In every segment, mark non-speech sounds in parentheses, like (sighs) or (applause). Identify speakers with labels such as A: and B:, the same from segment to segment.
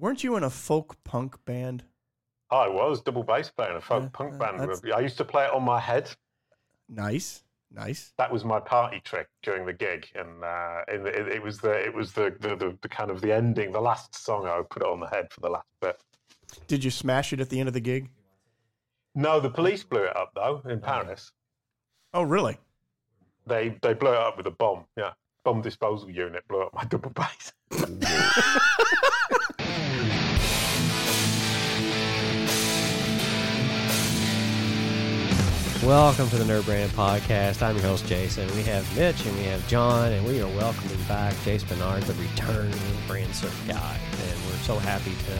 A: Weren't you in a folk punk band?
B: I was double bass player in a folk
A: Yeah,
B: punk
A: uh,
B: band.
A: that's-
B: I used to play it on my head.
A: Nice, nice.
B: That was my party trick during the gig, and uh, in the, it, it was the it was the, the, the, the kind of the ending, the last song. I would put it on the head for the last bit.
A: Did you smash it at the end of the gig?
B: No, the police blew it up though in Paris.
A: Oh, really?
B: They they blew it up with a bomb. Yeah, bomb disposal unit blew up my double bass. (laughs)
C: Welcome to the Nerd Brand Podcast. I'm your host, Jason. We have Mitch and we have John, and we are welcoming back Jason Barnard, the returning brand SERP guy. And we're so happy to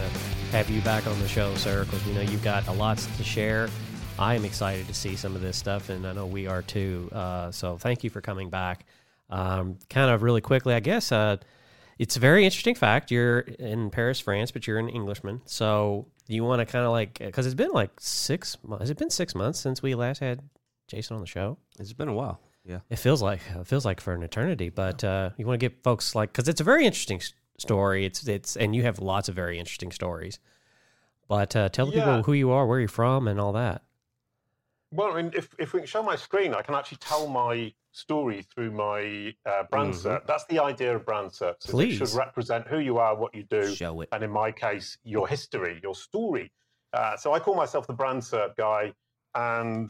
C: have you back on the show, sir, because we know you've got a lot to share. I am excited to see some of this stuff, and I know we are too. Uh, so thank you for coming back. Um, kind of really quickly, I guess. Uh, it's a very interesting fact. You're in Paris, France, but you're an Englishman. So you want to kind of like because it's been like six. mo- Has it been six months since we last had Jason on the show?
D: It's been a while. Yeah.
C: It feels like it feels like for an eternity. But uh, you want to get folks like because it's a very interesting s- story. It's it's and you have lots of very interesting stories. But uh, tell the
B: Yeah.
C: people who you are, where you're from, and all that.
B: Well, I mean, if, if we can show my screen, I can actually tell my story through my uh, brand
D: Mhm.
B: cert. That's the idea of brand SERPs. is It
C: Please.
B: should represent who you are, what you do,
D: Show it.
B: and in my case, your history, your story. Uh, so I call myself the brand SERP guy, and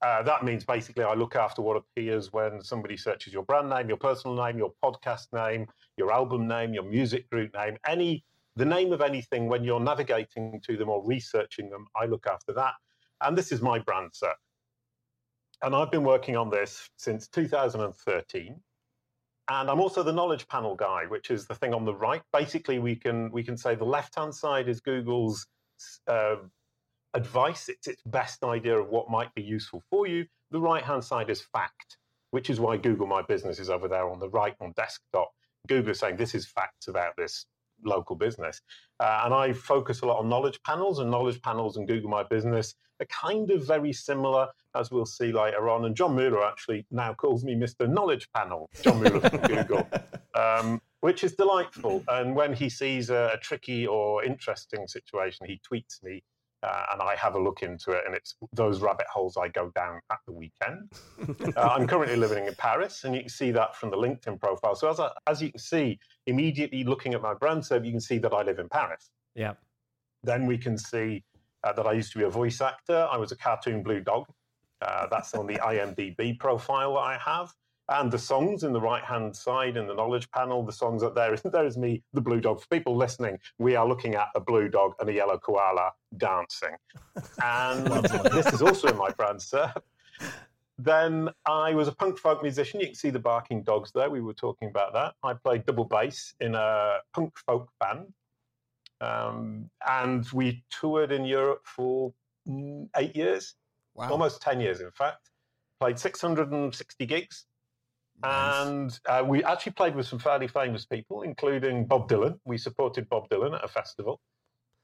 B: uh, that means basically I look after what appears when somebody searches your brand name, your personal name, your podcast name, your album name, your music group name, any the name of anything when you're navigating to them or researching them. I look after that, and this is my brand SERP. And I've been working on this since 2013 and I'm also the knowledge panel guy, which is the thing on the right. Basically, we can we can say the left hand side is Google's uh, advice; it's its best idea of what might be useful for you. The right hand side is fact, which is why Google My Business is over there on the right on desktop. Google is saying this is facts about this local business, uh, and I focus a lot on knowledge panels, and knowledge panels and Google My Business are kind of very similar as we'll see later on. And John Mueller actually now calls me Mr. Knowledge Panel, John Mueller from (laughs) Google, um, which is delightful. And when he sees a, a tricky or interesting situation, he tweets me. Uh, and I have a look into it, and it's those rabbit holes I go down at the weekend. (laughs) uh, I'm currently living in Paris, and you can see that from the LinkedIn profile. So as I, as you can see, immediately looking at my brand SERP, you can see that I live in Paris.
C: Yeah.
B: Then we can see uh, that I used to be a voice actor. I was a cartoon blue dog. Uh, that's on the IMDb profile that I have. And the songs in the right hand side in the knowledge panel, the songs up there (laughs) there is me, the blue dog. For people listening, we are looking at a blue dog and a yellow koala dancing. And this is also in my brand, SERP. Then I was a punk folk musician. You can see the barking dogs there. We were talking about that. I played double bass in a punk folk band. Um, and we toured in Europe for mm, eight years,
A: Wow.
B: almost 10 years, in fact. Played 660 gigs.
A: Nice.
B: And uh, we actually played with some fairly famous people, including Bob Dylan. We supported Bob Dylan at a festival,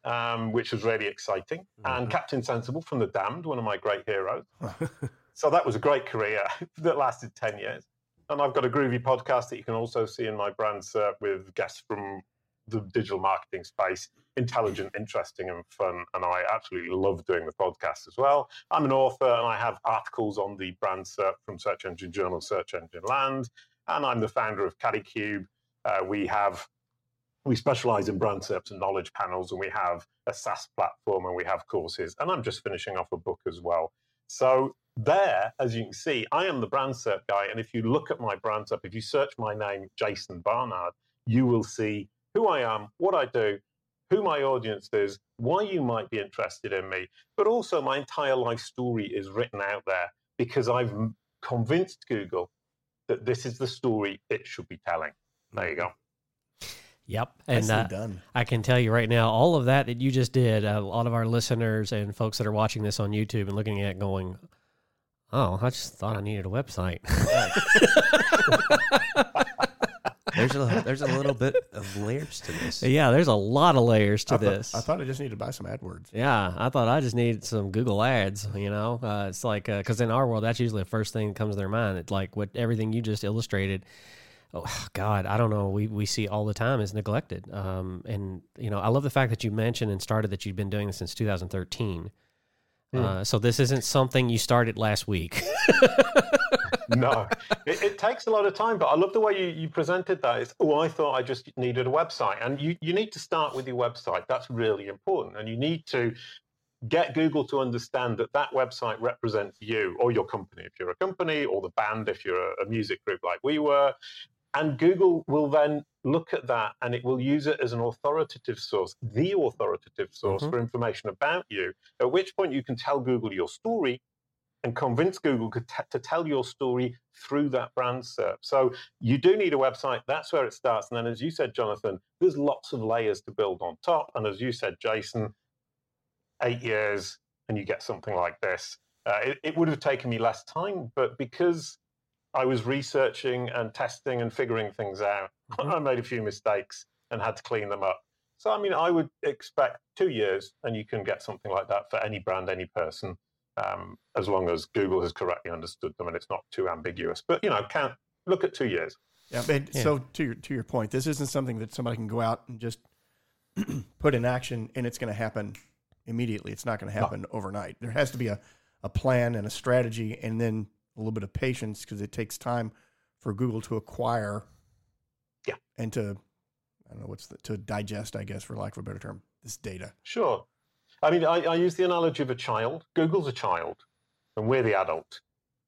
B: um, which was really exciting. And
D: Mhm.
B: Captain Sensible from The Damned, one of my great heroes. (laughs) So that was a great career (laughs) that lasted 10 years. And I've got a groovy podcast that you can also see in my brand SERP with guests from the digital marketing space, intelligent, interesting, and fun. And I absolutely love doing the podcast as well. I'm an author and I have articles on the brand SERP from Search Engine Journal, Search Engine Land. And I'm the founder of Kalicube. Uh, we have we specialize in brand SERPs and knowledge panels, and we have a SaaS platform and we have courses. And I'm just finishing off a book as well. So there, as you can see, I am the brand SERP guy. And if you look at my brand SERP, if you search my name, Jason Barnard, you will see who I am, what I do, who my audience is, why you might be interested in me. But also, my entire life story is written out there because I've convinced Google that this is the story it should be telling. There you go.
C: Yep. And
A: Nicely
C: uh,
A: done.
C: I can tell you right now, all of that that you just did, uh, a lot of our listeners and folks that are watching this on YouTube and looking at it going, oh, I just thought I needed a website. (laughs) (laughs)
D: There's a (laughs) there's a little bit of layers to this.
C: yeah, there's a lot of layers to
A: I thought,
C: this.
A: I thought I just needed to buy some AdWords.
C: yeah, I thought I just needed some Google ads, you know? Uh, it's like, because in our world, that's usually the first thing that comes to their mind. It's like what everything you just illustrated. oh (sighs) God, I don't know. We we see all the time is neglected. Um, and you know, I love the fact that you mentioned and started that you've been doing this since 2013.
B: Hmm.
C: Uh, so this isn't something you started last week. (laughs) (laughs)
B: no, it, it, takes a lot of time, but I love the way you, you presented that. It's, oh, I thought I just needed a website. And you, you need to start with your website. That's really important. And you need to get Google to understand that that website represents you or your company, if you're a company, or the band, if you're a, a music group like we were. And Google will then look at that and it will use it as an authoritative source, the authoritative source
C: Mhm.
B: for information about you, at which point you can tell Google your story and convince Google to, t- to tell your story through that brand SERP. So you do need a website. That's where it starts. And then, as you said, Jonathan, there's lots of layers to build on top. And as you said, Jason, eight years and you get something like this. Uh, it, it would have taken me less time, but because I was researching and testing and figuring things out, (laughs) I made a few mistakes and had to clean them up. So, I mean, I would expect two years and you can get something like that for any brand, any person um, as long as Google has correctly understood them and it's not too ambiguous. But you know, count look at two years.
A: Yeah, but
C: Yeah.
A: so to your to your point, this isn't something that somebody can go out and just (clears throat) put in action and it's going to happen immediately. It's not going to
B: No.
A: happen overnight. There has to be a, a plan and a strategy and then a little bit of patience because it takes time for Google to acquire
B: Yeah.
A: and to I don't know what's the, to digest, I guess, for lack of a better term, this data.
B: Sure. I mean, I, I use the analogy of a child. Google's a child, and we're the adult.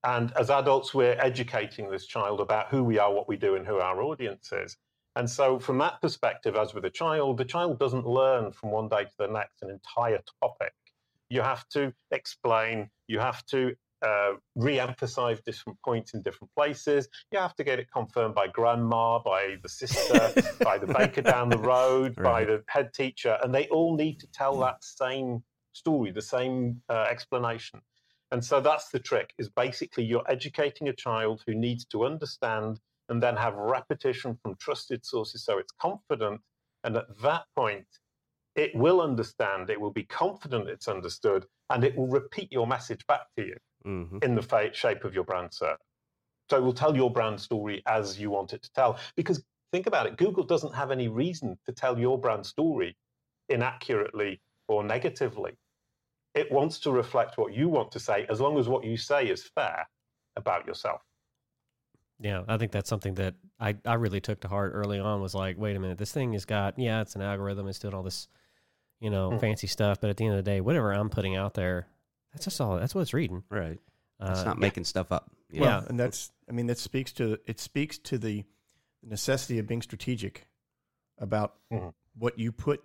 B: And as adults, we're educating this child about who we are, what we do, and who our audience is. And so, from that perspective, as with a child, the child doesn't learn from one day to the next an entire topic. You have to explain, you have to uh, re emphasize different points in different places. You have to get it confirmed by grandma, by the sister, (laughs) by the baker down the road, by the head teacher, and they all need to tell that same story, the same uh, explanation. And so that's the trick is basically you're educating a child who needs to understand and then have repetition from trusted sources so it's confident. And at that point, it will understand, it will be confident it's understood, and it will repeat your message back to you
D: hmm
B: in the fa- shape of your brand search. So it will tell your brand story as you want it to tell. Because think about it, Google doesn't have any reason to tell your brand story inaccurately or negatively. It wants to reflect what you want to say as long as what you say is fair about yourself.
C: Yeah, I think that's something that I, I really took to heart early on was like, wait a minute, this thing has got, yeah, it's an algorithm, it's doing all this, you know,
B: Mm.
C: fancy stuff. But at the end of the day, whatever I'm putting out there, that's just all, that's what it's reading.
D: Right.
C: Uh,
D: It's not making stuff up. Yeah.
A: Well, and that's I mean that speaks to it speaks to the necessity of being strategic about
B: Mhm.
A: what you put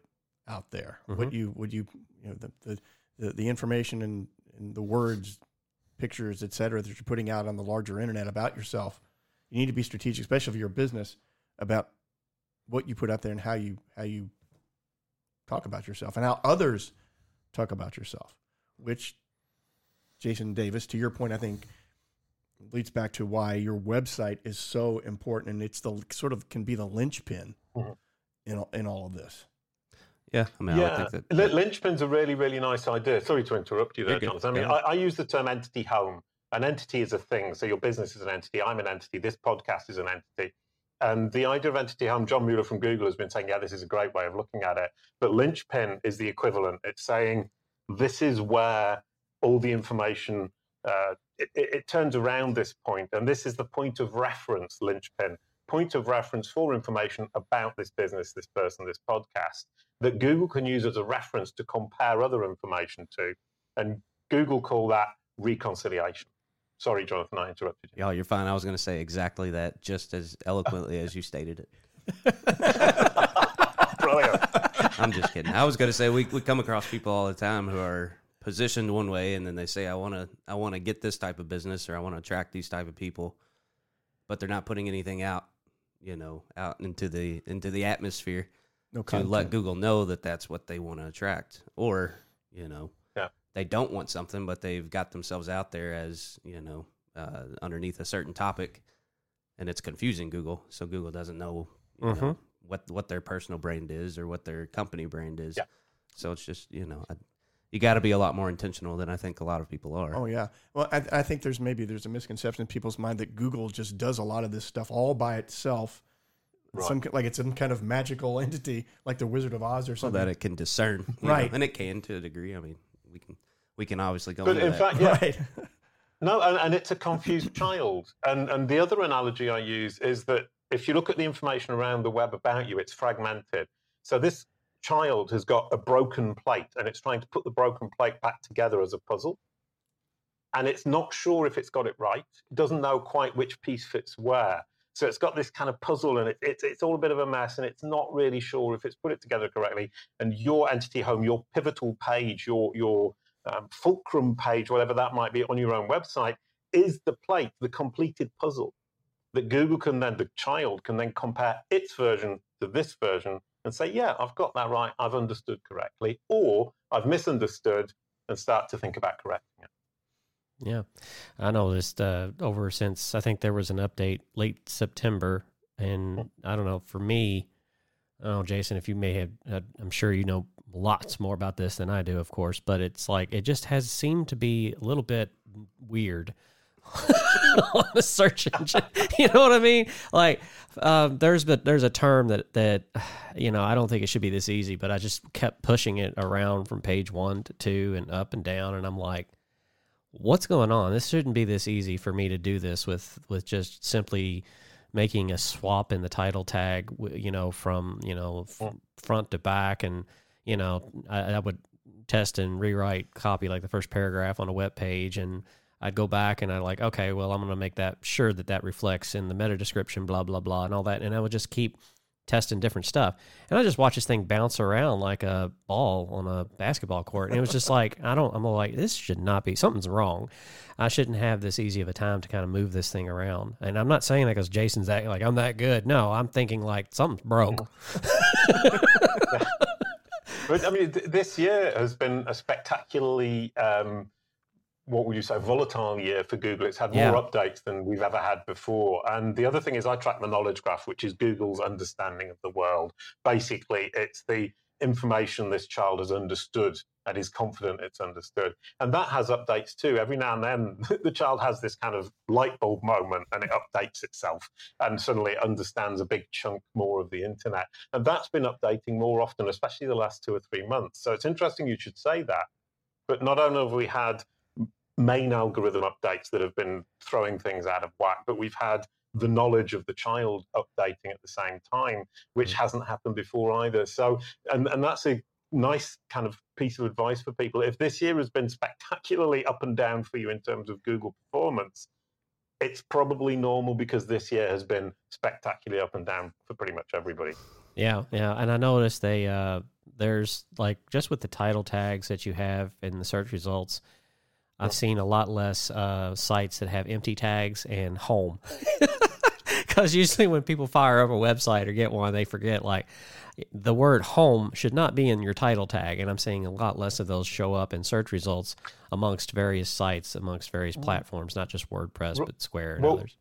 A: out there, what
C: Mhm.
A: you what you you know the the, the, the information and, and the words, pictures, et cetera, that you're putting out on the larger internet about yourself. You need to be strategic, especially for your business, about what you put out there and how you how you talk about yourself and how others talk about yourself, which Jason Davis, to your point, I think leads back to why your website is so important, and it's the sort of can be the linchpin
B: Mhm.
A: in all, in all of this.
D: yeah. I mean, I
B: yeah,
D: would think
B: Li-
D: that.
B: linchpin's a really, really nice idea. Sorry to interrupt you there,
D: You're good.
B: I mean,
D: Yeah.
B: I, I use the term entity home. An entity is a thing. So your business is an entity. I'm an entity. This podcast is an entity. And the idea of entity home, John Mueller from Google has been saying, yeah, this is a great way of looking at it. But linchpin is the equivalent. It's saying this is where all the information uh, it, it, turns around this point, and this is the point of reference. Linchpin, point of reference for information about this business, this person, this podcast that Google can use as a reference to compare other information to, and Google call that reconciliation. Sorry, Jonathan, I interrupted you.
D: Y'all, you're fine. I was going to say exactly that, just as eloquently as you stated it. (laughs)
B: Brilliant.
D: I'm just kidding. I was going to say we we come across people all the time who are positioned one way, and then they say, "I want to I want to get this type of business, or I want to attract these type of people," but they're not putting anything out, you know, out into the into the atmosphere
A: No
D: to
A: content.
D: let Google know that that's what they want to attract, or you know,
B: Yeah.
D: they don't want something, but they've got themselves out there as you know uh, underneath a certain topic, and it's confusing Google, so Google doesn't know, you know what what their personal brand is or what their company brand is.
B: Yeah.
D: So it's just you know, I, you got to be a lot more intentional than I think a lot of people are.
A: Oh yeah. Well, I, I think there's maybe there's a misconception in people's mind that Google just does a lot of this stuff all by itself.
B: Right.
A: Some like it's some kind of magical (laughs) entity, like the Wizard of Oz or
D: so
A: something.
D: that it can discern,
A: Right.
D: know, and it can to a degree. I mean, we can we can obviously go
B: But
D: into
B: in
D: that.
B: fact, yeah, (laughs)
A: Right.
B: No, and, and it's a confused (laughs) child. And and the other analogy I use is that if you look at the information around the web about you, it's fragmented. So this child has got a broken plate and it's trying to put the broken plate back together as a puzzle. And it's not sure if it's got it right. It doesn't know quite which piece fits where. So it's got this kind of puzzle and it, it's it's all a bit of a mess and it's not really sure if it's put it together correctly. And your entity home, your pivotal page, your your um, fulcrum page, whatever that might be on your own website, is the plate, the completed puzzle that Google can then, the child can then compare its version to this version and say, yeah, I've got that right, I've understood correctly, or I've misunderstood and start to think about correcting it.
C: Yeah, I noticed uh, over since I think there was an update late September, and I don't know for me. Know, Jason, if you may have, uh, I'm sure you know lots more about this than I do, of course, but it's like it just has seemed to be a little bit weird on the search engine. (laughs) you know what I mean? Like, um, there's but there's a term that that you know I don't think it should be this easy, but I just kept pushing it around from page one to two and up and down, and I'm like what's going on? This shouldn't be this easy for me to do this with with just simply making a swap in the title tag, you know, from you know f- front to back, and you know, I, I would test and rewrite copy like the first paragraph on a web page, and I'd go back and I'd like, okay, well, I'm going to make that sure that that reflects in the meta description, blah blah blah, and all that, and I would just keep testing different stuff. And I just watch this thing bounce around like a ball on a basketball court. And it was just like, I don't, I'm like, this should not be, something's wrong. I shouldn't have this easy of a time to kind of move this thing around. And I'm not saying that because Jason's that, like, I'm that good. No, I'm thinking like something's broke. (laughs)
B: But I mean, th- this year has been a spectacularly, um, what would you say, volatile year for Google. It's had more
C: Yeah.
B: updates than we've ever had before. And the other thing is, I track the knowledge graph, which is Google's understanding of the world. Basically, it's the information this child has understood and is confident it's understood. And that has updates too. Every now and then, (laughs) the child has this kind of light bulb moment and it updates itself and suddenly it understands a big chunk more of the internet. And that's been updating more often, especially the last two or three months. So it's interesting you should say that. But not only have we had main algorithm updates that have been throwing things out of whack, but we've had the knowledge of the child updating at the same time, which hasn't happened before either. So, and, and that's a nice kind of piece of advice for people. If this year has been spectacularly up and down for you in terms of Google performance, it's probably normal because this year has been spectacularly up and down for pretty much everybody.
C: Yeah, yeah, and I noticed they uh there's like just with the title tags that you have in the search results, I've seen a lot less uh sites that have empty tags and home. (laughs) Cuz usually when people fire up a website or get one, they forget like the word home should not be in your title tag and I'm seeing a lot less of those show up in search results amongst various sites, amongst various platforms, not just WordPress
B: Well-
C: but Square and
B: well,
C: others.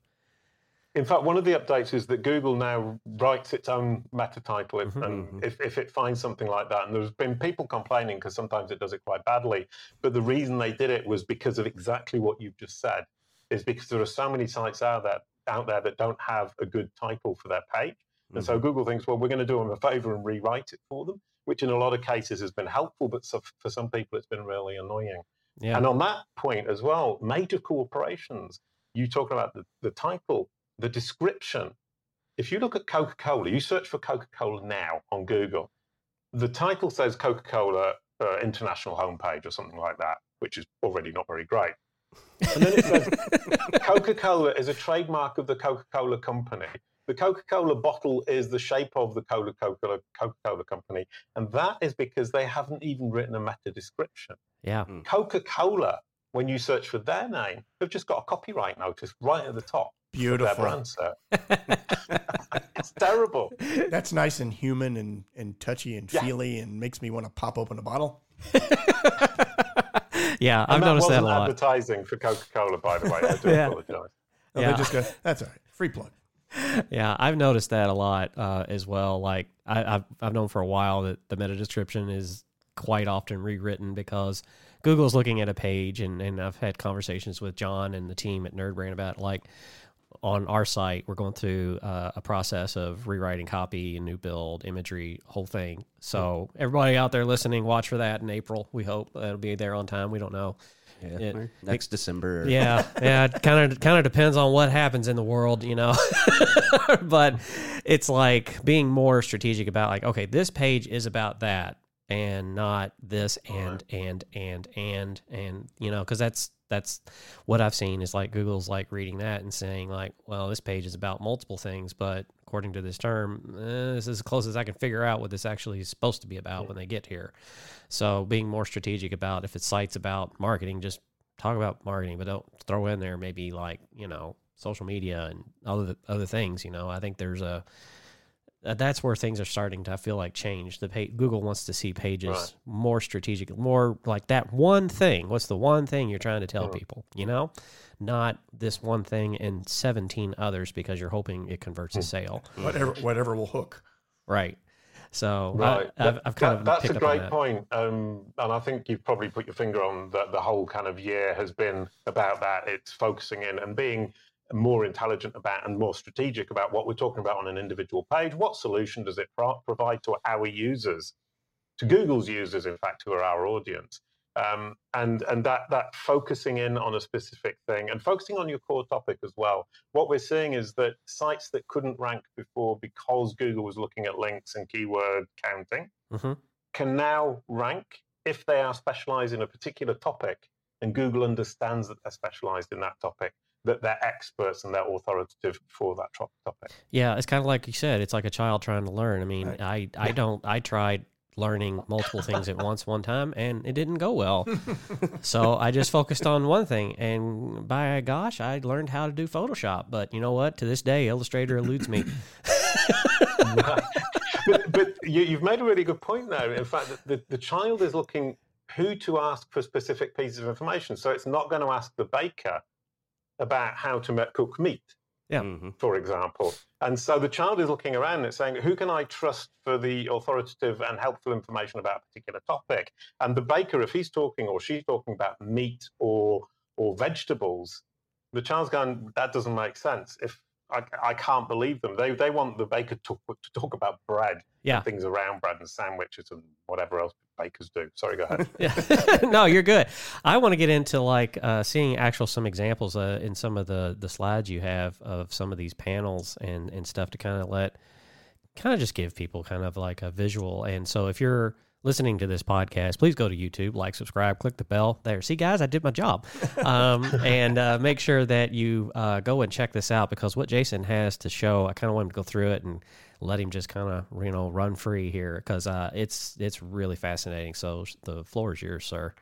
B: In fact, one of the updates is that Google now writes its own meta title if, and
D: Mhm.
B: if, if it finds something like that. And there's been people complaining because sometimes it does it quite badly. But the reason they did it was because of exactly what you've just said, is because there are so many sites out there out there that don't have a good title for their page. And so Google thinks, well, we're going to do them a favor and rewrite it for them, which in a lot of cases has been helpful, but so, for some people it's been really annoying.
C: Yeah.
B: And on that point as well, major corporations, you talk about the, the title, the description. If you look at Coca Cola, you search for Coca Cola now on Google, the title says Coca Cola uh, International Homepage or something like that, which is already not very great. And then it says Coca Cola is a trademark of the Coca Cola Company. The Coca Cola bottle is the shape of the Coca Cola Coca Cola Company. And that is because they haven't even written a meta description.
C: yeah.
B: Coca Cola, when you search for their name, they've just got a copyright notice right at the top of their
A: Beautiful.
B: brand set. (laughs) it's terrible.
A: That's nice and human and, and touchy and
B: Yeah.
A: feely and makes me want to pop open a bottle. (laughs)
C: yeah, I've
B: And that
C: noticed that
B: wasn't
C: a lot.
B: advertising for Coca Cola, by the way. I do (laughs)
C: Yeah.
B: apologize.
A: Oh,
C: Yeah.
A: Just go, that's all right. Free plug.
C: Yeah, I've noticed that a lot uh, as well. Like I, I've I've known for a while that the meta description is quite often rewritten because Google's looking at a page, and, and I've had conversations with John and the team at NerdBrand about like on our site, we're going through uh, a process of rewriting copy and new build, imagery, whole thing. So everybody out there listening, watch for that in April. We hope it'll be there on time. We don't know.
D: Yeah,
C: It-
D: or next December.
C: Yeah, yeah. It kind of kind of depends on what happens in the world, you know. (laughs) but it's like being more strategic about like, okay, this page is about that, and not this and and and and and you know, because that's that's what I've seen is like Google's like reading that and saying like, well, this page is about multiple things, but according to this term, eh, this is as close as I can figure out what this actually is supposed to be about when they get here. So being more strategic about if it's sites about marketing, just talk about marketing, but don't throw in there maybe like you know social media and other other things. You know, I think there's a that's where things are starting to I feel like change. The pa- Google wants to see pages
B: Right.
C: more strategic, more like that one thing. What's the one thing you're trying to tell
B: Mhm.
C: people? You know, not this one thing and 17 others because you're hoping it converts a sale.
A: Whatever, whatever will hook.
C: Right. So
B: Right.
C: I, I've, I've kind
B: that-
C: of
B: that's a great
C: that.
B: point. Um, and I think you've probably put your finger on that the whole kind of year has been about that. It's focusing in and being more intelligent about and more strategic about what we're talking about on an individual page. What solution does it pro- provide to our users, to Google's users, in fact, who are our audience? Um, and and that that focusing in on a specific thing and focusing on your core topic as well. What we're seeing is that sites that couldn't rank before because Google was looking at links and keyword counting
C: Mhm.
B: can now rank if they are specialized in a particular topic and Google understands that they're specialized in that topic, that they're experts and they're authoritative for that topic.
C: Yeah, it's kind of like you said. It's like a child trying to learn. I mean,
A: Right.
C: I I don't. I tried learning multiple things at once one time, and it didn't go well. (laughs) so I just focused on one thing, and by gosh, I learned how to do Photoshop. But you know what? To this day, Illustrator eludes me. (laughs)
B: but but you, you've made a really good point there. In fact, the, the child is looking who to ask for specific pieces of information. So it's not going to ask the baker about how to cook meat.
C: Yeah.
D: Mhm.
B: for example. And so the child is looking around and it's saying, who can I trust for the authoritative and helpful information about a particular topic? And the baker, if he's talking or she's talking about meat or or vegetables, the child's going, that doesn't make sense. If I, I can't believe them. They they want the baker to, to talk about bread,
C: Yeah.
B: things around bread and sandwiches and whatever else bakers do. Sorry, go ahead. (laughs)
C: Yeah. (laughs) no, you're good. I want to get into like uh, seeing actual some examples uh, in some of the the slides you have of some of these panels and and stuff to kind of let kind of just give people kind of like a visual. And so if you're listening to this podcast, please go to YouTube, like, subscribe, click the bell. There, see, guys, I did my job. (laughs) Um, and uh, make sure that you uh, go and check this out because what Jason has to show, I kind of want him to go through it and let him just kind of you know run free here because uh, it's it's really fascinating. So the floor is yours, sir.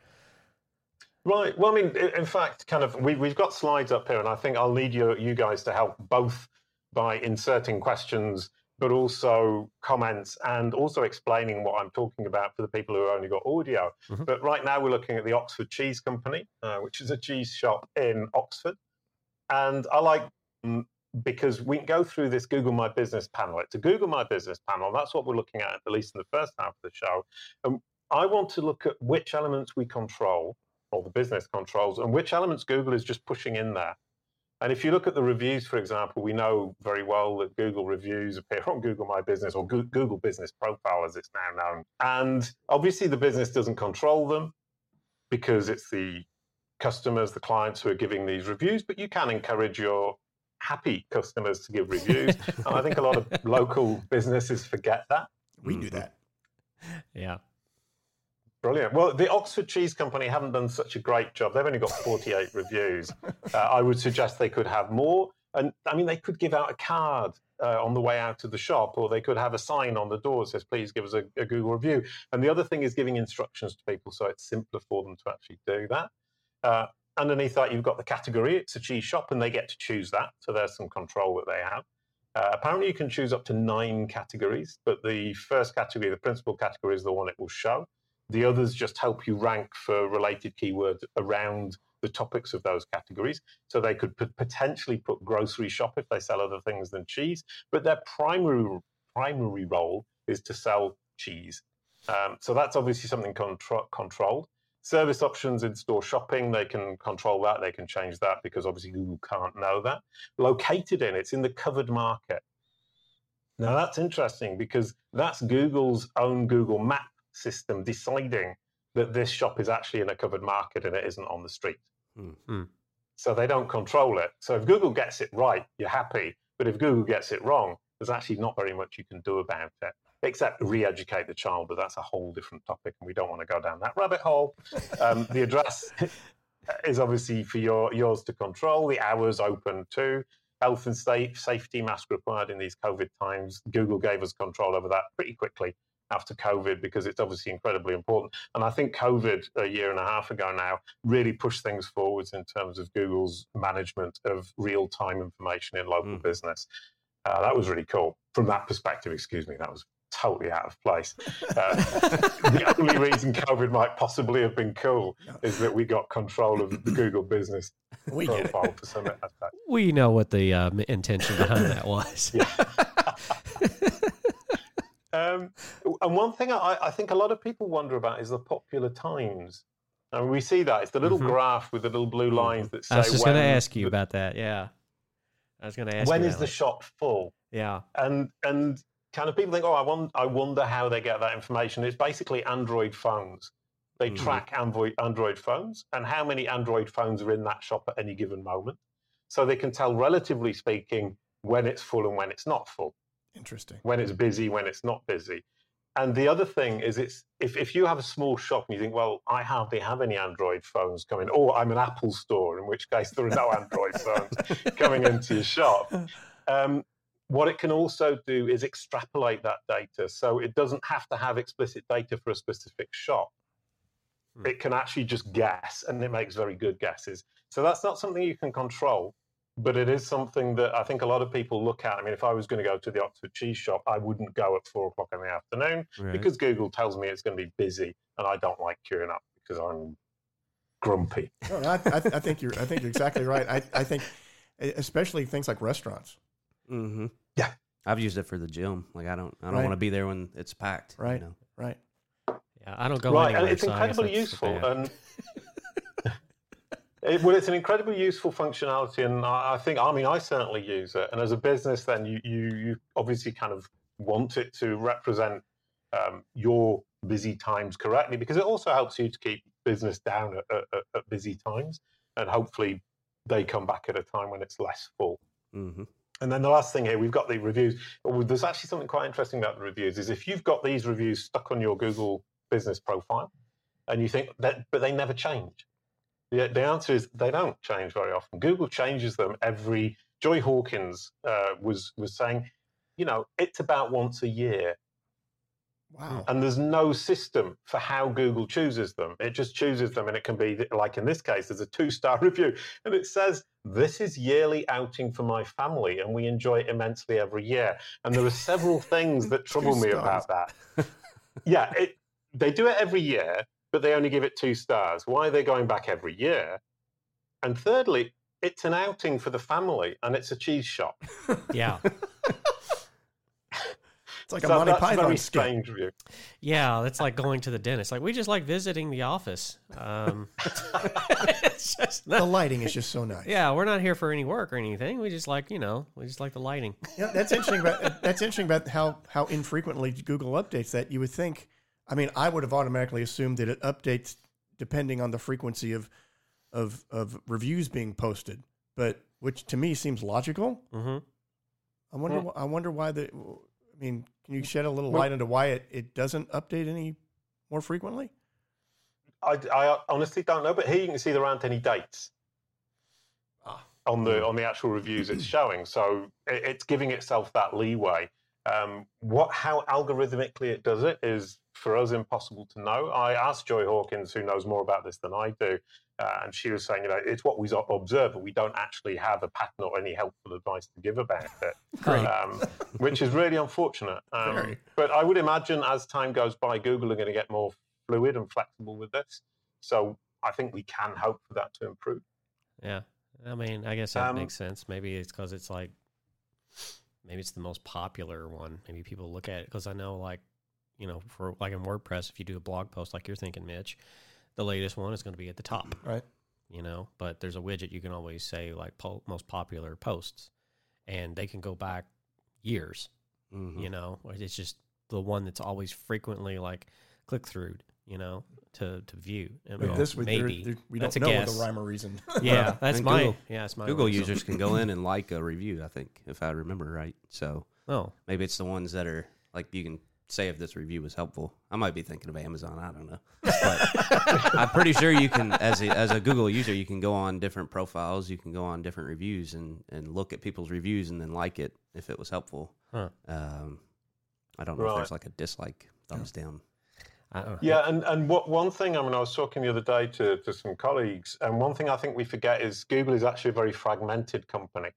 B: Right. Well, I mean, in fact, kind of, we, we've got slides up here, and I think I'll need you, you guys to help both by inserting questions, but also comments, and also explaining what I'm talking about for the people who only got audio.
C: Mhm.
B: But right now, we're looking at the Oxford Cheese Company, uh, which is a cheese shop in Oxford, and I like mm, because we go through this Google My Business panel. It's a Google My Business panel. That's what we're looking at, at least in the first half of the show. And I want to look at which elements we control or the business controls and which elements Google is just pushing in there. And if you look at the reviews, for example, we know very well that Google reviews appear on Google My Business or Goo- Google Business Profile, as it's now known. And obviously, the business doesn't control them because it's the customers, the clients who are giving these reviews, but you can encourage your happy customers to give reviews. (laughs) and I think a lot of local businesses forget that.
A: We do
D: Mhm.
A: that.
C: Yeah.
B: Brilliant. Well, the Oxford Cheese Company haven't done such a great job. They've only got 48 (laughs) reviews. Uh, I would suggest they could have more. And I mean, they could give out a card uh, on the way out of the shop, or they could have a sign on the door that says, please give us a, a Google review. And the other thing is giving instructions to people so it's simpler for them to actually do that. Uh, underneath that, you've got the category. It's a cheese shop, and they get to choose that. So there's some control that they have. Uh, apparently, you can choose up to nine categories, but the first category, the principal category, is the one it will show. The others just help you rank for related keywords around the topics of those categories. So they could p- potentially put grocery shop if they sell other things than cheese, but their primary primary role is to sell cheese. Um, so that's obviously something contro- controlled. Service options in store shopping, they can control that. They can change that because obviously Google can't know that. Located in, it's in the covered market. Now that's interesting because that's Google's own Google Map system deciding that this shop is actually in a covered market and it isn't on the street.
C: Hmm.
B: So they don't control it. So if Google gets it right, you're happy. But if Google gets it wrong, there's actually not very much you can do about it, except re educate the child. But that's a whole different topic, and we don't want to go down that rabbit hole. Um, the address (laughs) is obviously for your, yours to control. The hours open too. Health and safe, safety mask required in these COVID times. Google gave us control over that pretty quickly after COVID because it's obviously incredibly important. And I think COVID a year and a half ago now really pushed things forwards in terms of Google's management of real time information in local
D: Mm.
B: business. Uh, that was really cool from that perspective. Excuse me, that was totally out of place. (laughs) Uh, the only reason COVID might possibly have been cool is that we got control of the Google business (clears throat)
A: We get it.
B: profile for some aspect.
C: We know what the um, intention behind that was. (laughs) (laughs)
B: Um, and one thing I, I think a lot of people wonder about is the popular times. And we see that it's the little
C: Mhm.
B: graph with the little blue lines that say
C: I was just going to ask you
B: the-
C: about that. Yeah. I was going to ask
B: when
C: you
B: is
C: that,
B: the
C: like-
B: shop full?
C: Yeah.
B: And and kind of people think, oh, I wonder, I wonder how they get that information. It's basically Android phones. They
C: Mhm.
B: track Android Android phones and how many Android phones are in that shop at any given moment, so they can tell, relatively speaking, when it's full and when it's not full.
A: Interesting.
B: when it's busy, when it's not busy. And the other thing is, it's if, if you have a small shop and you think, well, I hardly have any Android phones coming, or I'm an Apple store, in which case there are no (laughs) Android phones coming into your shop. Um, what it can also do is extrapolate that data. So it doesn't have to have explicit data for a specific shop.
C: Hmm.
B: It can actually just guess, and it makes very good guesses. So that's not something you can control, but it is something that I think a lot of people look at. I mean, if I was going to go to the Oxford cheese shop, I wouldn't go at four o'clock in the afternoon
C: Right.
B: because Google tells me it's going to be busy, and I don't like queuing up because I'm grumpy.
A: No, I, I, I think you're. I think you're exactly right. I, I think, especially things like restaurants.
D: Mm-hmm.
B: Yeah.
D: I've used it for the gym. Like I don't, I don't
A: Right.
D: want to be there when it's packed. you
A: Right.
D: know?
A: Right.
C: yeah. I don't go
B: right, and it's
C: so
B: incredibly useful. And (laughs) it, well, it's an incredibly useful functionality, and I, I think, I mean, I certainly use it. And as a business, then you you, you obviously kind of want it to represent um, your busy times correctly, because it also helps you to keep business down at, at, at- at busy times, and hopefully they come back at a time when it's less full.
D: Mm-hmm.
B: And then the last thing here, we've got the reviews. There's actually something quite interesting about the reviews. Is if you've got these reviews stuck on your Google business profile, and you think that, but they never change. The, the answer is they don't change very often. Google changes them every. Joy Hawkins uh, was was saying, you know, it's about once a year,
A: Wow.
B: and there's no system for how Google chooses them. It just chooses them, and it can be like in this case, there's a two star (laughs) review, and it says, This is yearly outing for my family, and we enjoy it immensely every year. And there are several (laughs) things that trouble me about that. Yeah, it, they do it every year, but they only give it two stars. Why are they going back every year? And thirdly, it's an outing for the family, and it's a cheese shop.
C: yeah. (laughs)
A: It's like a
B: so
A: Monty
B: that's
A: Python
B: very strange review.
C: Yeah. It's like going to the dentist. Like, we just like visiting the office. Um, (laughs) it's just
A: The lighting is just so nice.
C: yeah, we're not here for any work or anything. We just like, you know, we just like the lighting.
A: Yeah, that's interesting. About that's interesting about how how infrequently Google updates that. You would think. I mean, I would have automatically assumed that it updates depending on the frequency of of of reviews being posted, but which to me seems logical.
C: Mm-hmm.
A: I wonder. Wh- I wonder why the. I mean, can you shed a little light into why it, it doesn't update any more frequently?
B: I, I honestly don't know, but here you can see there aren't any dates
A: Ah.
B: on the on the actual reviews it's showing. So it, it's giving itself that leeway. Um, what how algorithmically it does it is for us impossible to know. I asked Joy Hawkins, who knows more about this than I do, uh, and she was saying, you know, it's what we observe, but we don't actually have a pattern or any helpful advice to give about it (laughs) um, which is really unfortunate. Um, But I would imagine as time goes by, Google are going to get more fluid and flexible with this. So I think we can hope for that to improve.
C: Yeah. I mean, I guess that
B: Um,
C: makes sense. Maybe it's because it's like, maybe it's the most popular one. Maybe people look at it because I know, like, you know, for like in WordPress, if you do a blog post like you're thinking, Mitch, the latest one is going to be at the top,
A: Right.
C: you know. But there's a widget you can always say like po- most popular posts, and they can go back years.
D: Mhm.
C: You know, it's just the one that's always frequently like click through, you know, to to view. I
A: But
C: mean,
A: this we, there-
C: maybe
A: there- we
C: That's
A: don't
C: a
A: know
C: guess.
A: the rhyme or reason. (laughs)
C: Yeah, (laughs) that's
D: And
C: my
D: Google-
C: yeah, it's my
D: Google
C: one, so-
D: users can go in and like a review. I think if I remember right. So
C: Oh,
D: maybe it's the ones that are like you can say if this review was helpful. I might be thinking of Amazon. I don't know, but (laughs) I'm pretty sure you can as a as a Google user you can go on different profiles. You can go on different reviews and and look at people's reviews and then like it if it was helpful.
C: Huh.
D: Um, I don't know if there's like a dislike thumbs down.
C: I don't know.
B: Yeah, and, and what one thing, I mean, I was talking the other day to, to some colleagues, and one thing I think we forget is Google is actually a very fragmented company.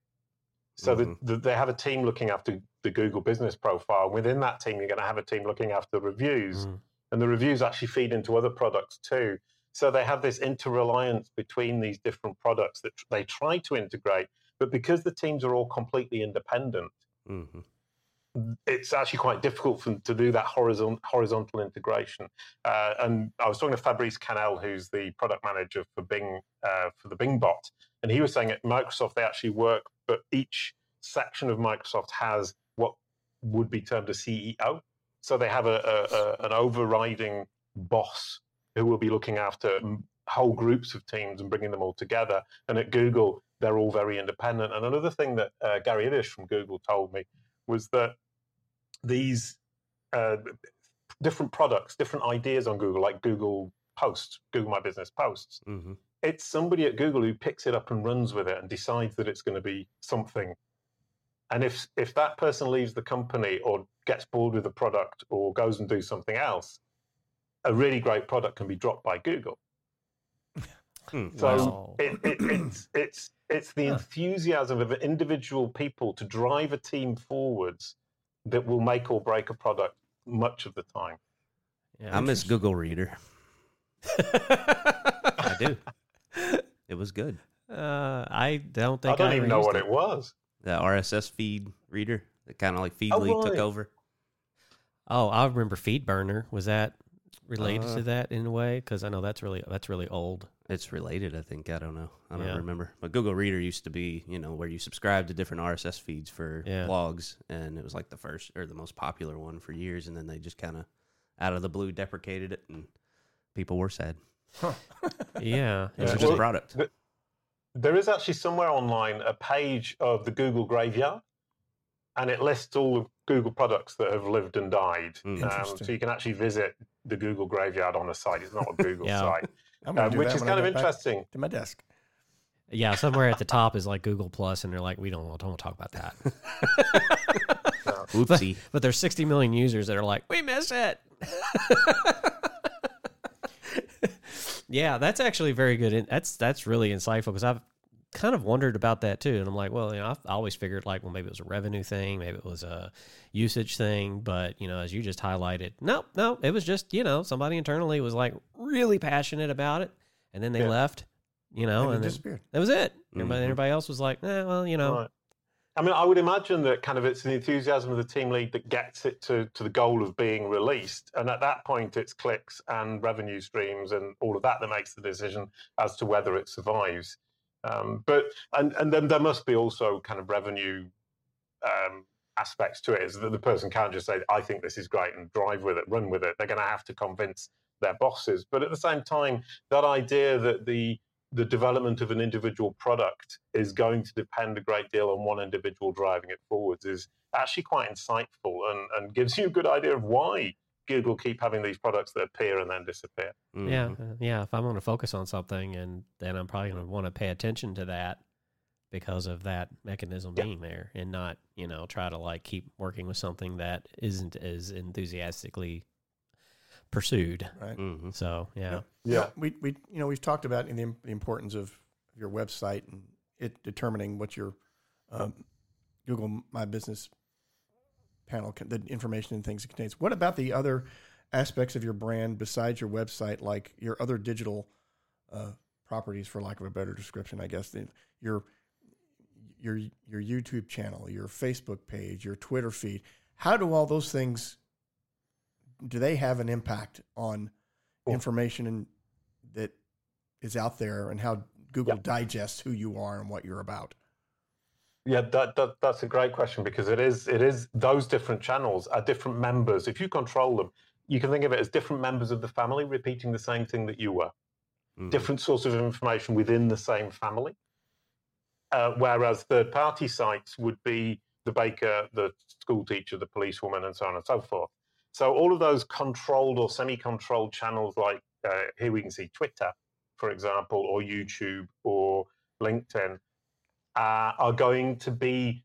B: So
D: Mhm.
B: the, the, they have a team looking after the Google business profile. Within that team, you're going to have a team looking after reviews,
C: Mhm.
B: and the reviews actually feed into other products too. So they have this interreliance between these different products that tr- they try to integrate, but because the teams are all completely independent,
D: hmm
B: it's actually quite difficult for them to do that horizontal horizontal integration. Uh, and I was talking to Fabrice Canel, who's the product manager for Bing uh, for the Bing bot, and he was saying at Microsoft they actually work, but each section of Microsoft has what would be termed a CEO. So they have a, a, a an overriding boss who will be looking after whole groups of teams and bringing them all together. And at Google, they're all very independent. And another thing that uh, Gary Illyes from Google told me was that these uh, different products, different ideas on Google, like Google Posts, Google My Business Posts.
D: hmm
B: It's somebody at Google who picks it up and runs with it and decides that it's going to be something. And if if that person leaves the company or gets bored with the product or goes and do something else, a really great product can be dropped by Google. (laughs)
D: Hmm.
B: So
C: Wow.
B: it, it, it's it's it's the enthusiasm of individual people to drive a team forwards that will make or break a product much of the time.
C: Yeah,
D: I miss. Google Reader. (laughs) I do. It was good.
C: Uh, I don't think I
B: don't
C: ever
B: even know
C: used
B: what it was.
D: The RSS feed reader that kind of like
B: Oh,
D: Feedly took over.
C: Oh, I remember FeedBurner. Was that related
D: Uh,
C: to that in a way? Because I know that's really that's really old.
D: It's related, I think. I don't know. I don't
C: Yeah.
D: remember. But Google Reader used to be, you know, where you subscribe to different RSS feeds for
C: Yeah.
D: blogs, and it was like the first or the most popular one for years, and then they just kind of out of the blue deprecated it, and people were sad.
C: Yeah,
D: It was
B: Yeah.
D: a good
B: Well,
D: product.
B: the- There is actually somewhere online a page of the Google graveyard, and it lists all the Google products that have lived and died.
D: Hmm.
B: Um, so you can actually visit the Google graveyard on the site. It's not a Google (laughs)
C: Yeah.
B: site, um, which is kind of interesting.
A: To my desk.
C: yeah. Somewhere at the top is like Google Plus, and they're like, we don't don't talk about that. (laughs)
D: Oopsie.
C: but there's 60 million users that are like, we miss it. (laughs) yeah, that's actually very good. That's that's really insightful because I've kind of wondered about that too. And I'm like, well, you know, I've always figured like, well, maybe it was a revenue thing, maybe it was a usage thing. But you know, as you just highlighted, no, no, it was just you know somebody internally was like really passionate about it, and then they
B: Yeah.
C: left. You know,
A: and it
C: and
A: disappeared.
C: that was it. Everybody,
D: Mhm.
C: everybody else was like, eh, well, you know,
B: Right. I mean, I would imagine that kind of it's the enthusiasm of the team lead that gets it to, to the goal of being released. And at that point, it's clicks and revenue streams and all of that that makes the decision as to whether it survives. Um, but and, and then there must be also kind of revenue um, aspects to it, is that the person can't just say, I think this is great and drive with it, run with it. They're going to have to convince their bosses. But at the same time, that idea that the the development of an individual product is going to depend a great deal on one individual driving it forwards is actually quite insightful and, and gives you a good idea of why Google keep having these products that appear and then disappear.
C: Yeah,
D: Mhm.
C: uh, yeah. If I'm going to focus on something, and then I'm probably going to want to pay attention to that because of that mechanism
B: Yeah.
C: being there, and not you know try to like keep working with something that isn't as enthusiastically pursued.
A: Right.
D: Mhm.
C: So yeah,
B: Yeah.
A: We we you know we've talked about in the, the importance of your website and it determining what your um, Google My Business panel can, the information and things it contains. What about the other aspects of your brand besides your website, like your other digital uh, properties, for lack of a better description, I guess the, your your your YouTube channel, your Facebook page, your Twitter feed. How do all those things do they have an impact on
B: Cool.
A: information and that is out there and how Google digests who you are and what you're about?
B: Yeah, that, that that's a great question because it is it is those different channels are different members. If you control them, you can think of it as different members of the family repeating the same thing that you were.
D: Mhm.
B: Different sources of information within the same family. Uh, whereas third party sites would be the baker, the school teacher, the policewoman, and so on and so forth. So all of those controlled or semi-controlled channels, like uh, here we can see Twitter, for example, or YouTube or LinkedIn, uh, are going to be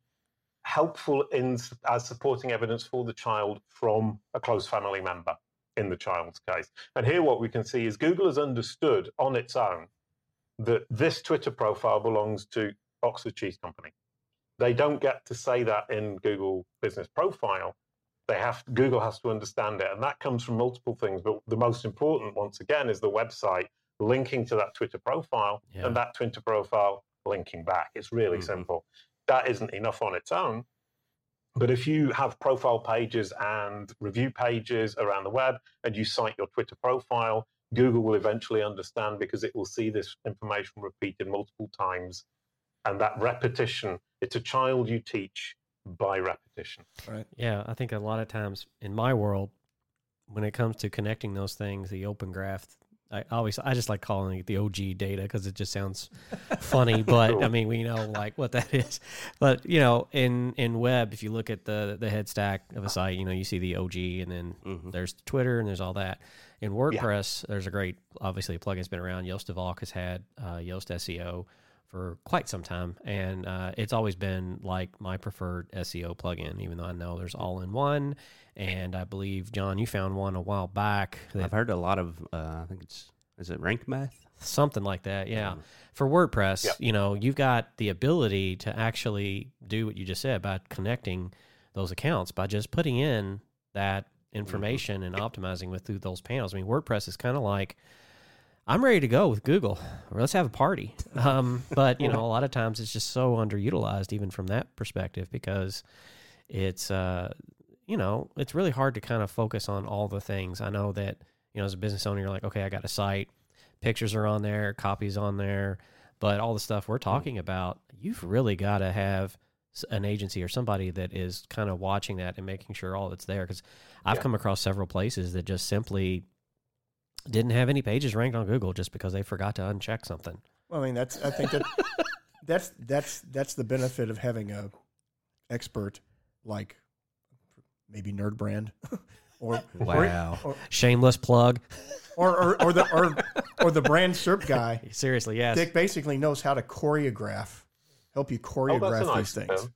B: helpful in as supporting evidence for the child from a close family member in the child's case. And here, what we can see is Google has understood on its own that this Twitter profile belongs to Oxford Cheese Company. They don't get to say that in Google Business Profile. They have Google has to understand it, and that comes from multiple things. But the most important, once again, is the website linking to that Twitter profile,
C: Yeah.
B: and that Twitter profile linking back. It's really
D: Mhm.
B: simple. That isn't enough on its own. But if you have profile pages and review pages around the web and you cite your Twitter profile, Google will eventually understand because it will see this information repeated multiple times. And that repetition, it's a child you teach by repetition.
A: Right.
C: Yeah, I think a lot of times in my world, when it comes to connecting those things, the open graph, I always I just like calling it the OG data because it just sounds (laughs) funny. But I mean, we know like what that is. But you know, in in web, if you look at the the head stack of a site, you know, you see the OG, and then
D: Mhm.
C: there's Twitter, and there's all that. In WordPress, there's a great obviously plugin's been around. Joost de Valk has had uh, Yoast SEO for quite some time, and uh, it's always been like my preferred SEO plugin. Even though I know there's all in one, and I believe John, you found one a while back, that,
D: I've heard a lot of. Uh, I think it's is it rank math.
C: something like that. Yeah,
D: Mhm.
C: for WordPress,
B: Yeah.
C: you know, you've got the ability to actually do what you just said by connecting those accounts by just putting in that information and optimizing with through those panels. I mean, WordPress is kind of like I'm ready to go with Google. Let's have a party. (laughs) Um, but you know, a lot of times it's just so underutilized, even from that perspective, because it's uh, you know it's really hard to kind of focus on all the things. I know that you know as a business owner, you're like, okay, I got a site, pictures are on there, copies on there, but all the stuff we're talking about, you've really got to have an agency or somebody that is kind of watching that and making sure all that's there. Because I've
B: Yeah.
C: come across several places that just simply didn't have any pages ranked on Google just because they forgot to uncheck something.
A: Well, I mean, that's I think that (laughs) that's that's that's the benefit of having a expert like maybe Nerd Brand (laughs) or
D: Wow.
A: or
C: Shameless plug.
A: or, or, or the or, or the brand SERP guy (laughs)
C: Seriously, yes.
A: Dick basically knows how to choreograph, help you
B: Oh, that's a
A: choreograph
B: nice
A: these things.
B: term.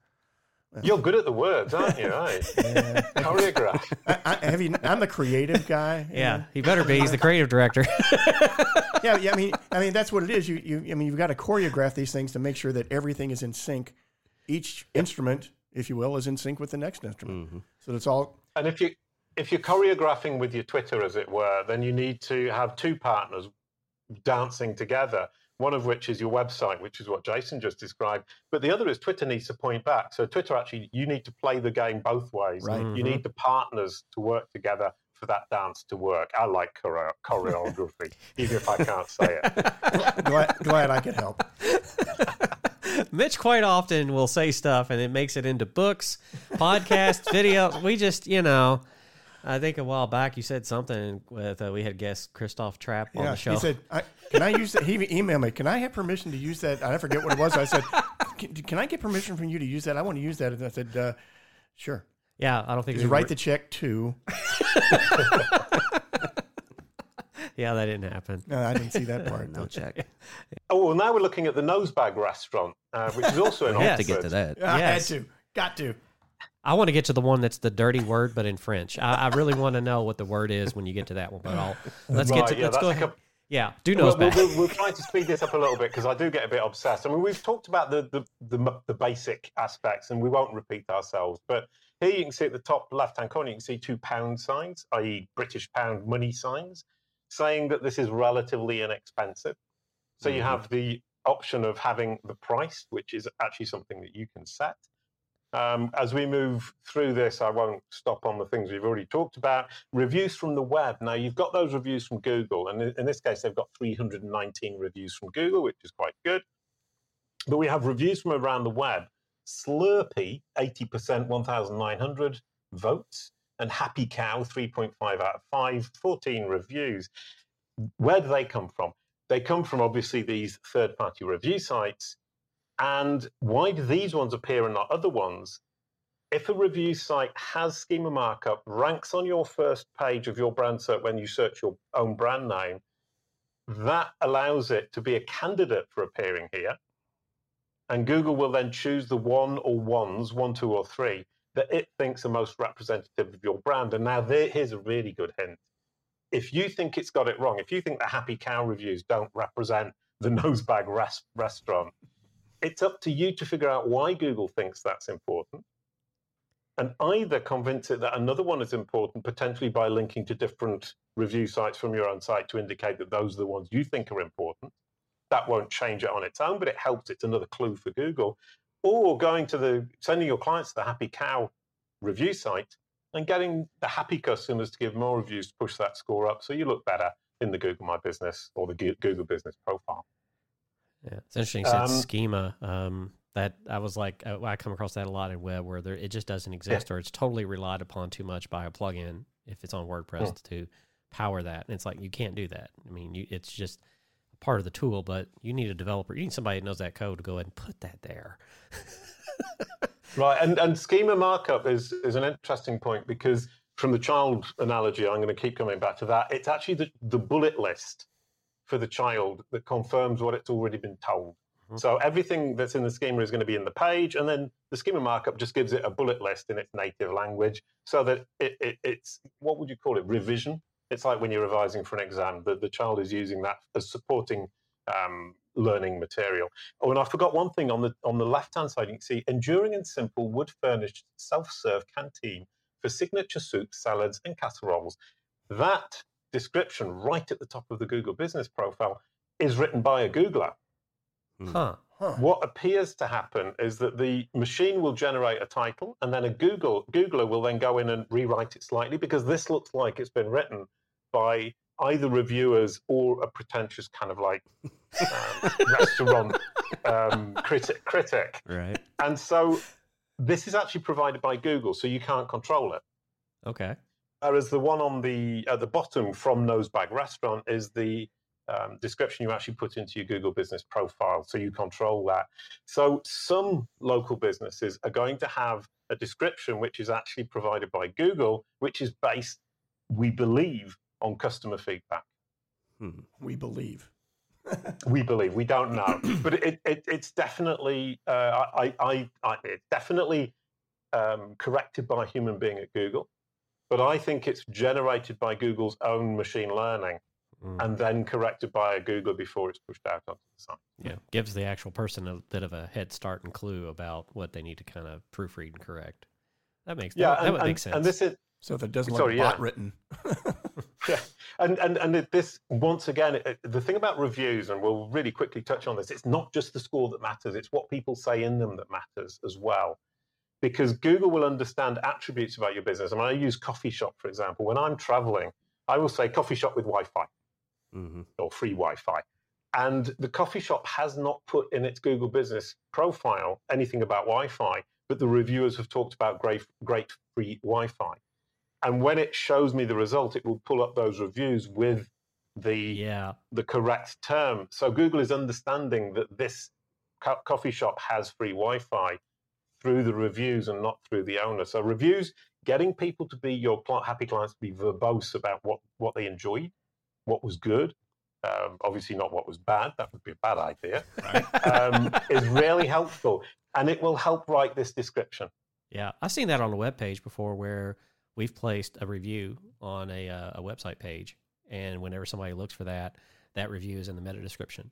B: You're good at the words, aren't you? Right? (laughs)
A: Yeah.
B: Choreograph.
A: I, I, have you, I'm the creative guy.
C: yeah,
A: know?
C: he better be. He's the creative director. (laughs)
A: yeah, yeah. I mean, I mean that's what it is. You, you, I mean, you've got to choreograph these things to make sure that everything is in sync. Each instrument, if you will, is in sync with the next instrument.
D: Mhm.
A: So it's all
B: And if you if you're choreographing with your Twitter, as it were, then you need to have two partners dancing together. One of which is your website, which is what Jason just described. But the other is Twitter needs to point back. So Twitter actually, you need to play the game both ways.
A: Right.
B: You need mm-hmm. the partners to work together for that dance to work. I like choreo- choreography, (laughs) even if I can't say it. (laughs)
A: glad, glad I could help. (laughs)
C: Mitch quite often will say stuff and it makes it into books, podcasts, video. We just, you know, I think a while back you said something with uh, we had guest Christoph Trappe on the show.
A: he said, I, "Can I use that?" He emailed me. Can I have permission to use that? I forget what it was. I said, "Can, can I get permission from you to use that? I want to use that." And I said, uh, "Sure."
C: yeah, I don't think
A: He
C: we
A: "Write
C: were-
A: the check to." (laughs)
C: Yeah, that didn't happen.
A: No, I didn't see that (laughs) part.
D: no check.
B: Oh, well, now we're looking at the Nosebag restaurant, uh, which is also (laughs) in
D: We have to get to that.
A: I had to. Got to.
C: I want to get to the one that's the dirty word, but in French. I, I really want to know what the word is when you get to that one. But I'll let's
B: Right,
C: get to
B: yeah,
C: let's go ahead.
B: couple-
C: Yeah, do nose
B: we'll,
C: back.
B: we'll, we'll try to speed this up a little bit because I do get a bit obsessed. I mean, we've talked about the, the the the basic aspects, and we won't repeat ourselves. But here you can see at the top left-hand corner, you can see two pound signs, i.e., British pound money signs, saying that this is relatively inexpensive. So you
D: Mhm.
B: have the option of having the price, which is actually something that you can set. Um, as we move through this, I won't stop on the things we've already talked about. Reviews from the web. Now, you've got those reviews from Google, and in this case, they've got 319 reviews from Google, which is quite good. But we have reviews from around the web. Slurpee, 80%, 1,900 votes, and Happy Cow, 3.5 out of 5, 14 reviews. Where do they come from? They come from obviously these third party review sites and why do these ones appear and not other ones? If a review site has schema markup, ranks on your first page of your brand search when you search your own brand name, that allows it to be a candidate for appearing here. And Google will then choose the one or ones, one, two, or three, that it thinks are most representative of your brand. And now there, here's a really good hint. If you think it's got it wrong, if you think the Happy Cow reviews don't represent the (laughs) Nosebag res- restaurant, it's up to you to figure out why Google thinks that's important and either convince it that another one is important, potentially by linking to different review sites from your own site to indicate that those are the ones you think are important. That won't change it on its own, but it helps. It's another clue for Google. Or going to the sending your clients to the Happy Cow review site and getting the happy customers to give more reviews to push that score up so you look better in the Google My Business or the Google Business profile.
C: Yeah, it's interesting. Um, schema, um, that I was like, I, I, come across that a lot in web where there it just doesn't exist, yeah. or it's totally relied upon too much by a plugin if it's on WordPress. Hmm. to power that. And it's like you can't do that. I mean, you, it's just part of the tool, but you need a developer. You need somebody that knows that code to go ahead and put that there. (laughs)
B: right, and and schema markup is is an interesting point because from the child analogy, I'm going to keep coming back to that. It's actually the, the bullet list for the child that confirms what it's already been told. Mm-hmm. So everything that's in the schema is going to be in the page, and then the schema markup just gives it a bullet list in its native language, so that it, it, it's what would you call it? Revision. It's like when you're revising for an exam. The the child is using that as supporting um, learning material. Oh, and I forgot one thing on the on the left hand side. You can see enduring and simple wood furnished self serve canteen for signature soups, salads, and casseroles. That description right at the top of the Google business profile is written by a Googler.
C: Hmm. Huh.
B: Huh. What appears to happen is that the machine will generate a title, and then a Google Googler will then go in and rewrite it slightly because this looks like it's been written by either reviewers or a pretentious kind of like um, (laughs) restaurant um, critic. Critic,
C: right?
B: And so this is actually provided by Google, so you can't control it.
C: Okay.
B: Whereas the one on the at the bottom from Nosebag Restaurant is the um, description you actually put into your Google Business profile, so you control that. So some local businesses are going to have a description which is actually provided by Google, which is based, we believe, on customer feedback.
A: Hmm. We believe. (laughs)
B: we believe. We don't know, but it, it, it's definitely uh, I, I, I, it's definitely um, corrected by a human being at Google but I think it's generated by Google's own machine learning mm. and then corrected by a Google before it's pushed out onto the site.
C: Yeah, gives the actual person a bit of a head start and clue about what they need to kind of proofread and correct. That makes yeah, that, and, that would
B: and,
C: make sense.
B: And this is
A: so if it doesn't Sorry, look bot yeah. written. (laughs)
B: yeah, and and and this once again, it, the thing about reviews, and we'll really quickly touch on this. It's not just the score that matters; it's what people say in them that matters as well because Google will understand attributes about your business. I mean, I use coffee shop, for example. When I'm traveling, I will say coffee shop with Wi Fi mm-hmm. or free Wi Fi. And the coffee shop has not put in its Google business profile anything about Wi Fi, but the reviewers have talked about great, great free Wi Fi. And when it shows me the result, it will pull up those reviews with the
C: yeah.
B: the correct term. So Google is understanding that this co- coffee shop has free Wi-Fi through the reviews and not through the owner. So reviews, getting people to be your happy clients to be verbose about what what they enjoyed, what was good. Um, obviously, not what was bad. That would be a bad idea. Right. (laughs) um, is really helpful, and it will help write this description.
C: Yeah, I've seen that on a web page before, where we've placed a review on a, uh, a website page, and whenever somebody looks for that, that review is in the meta description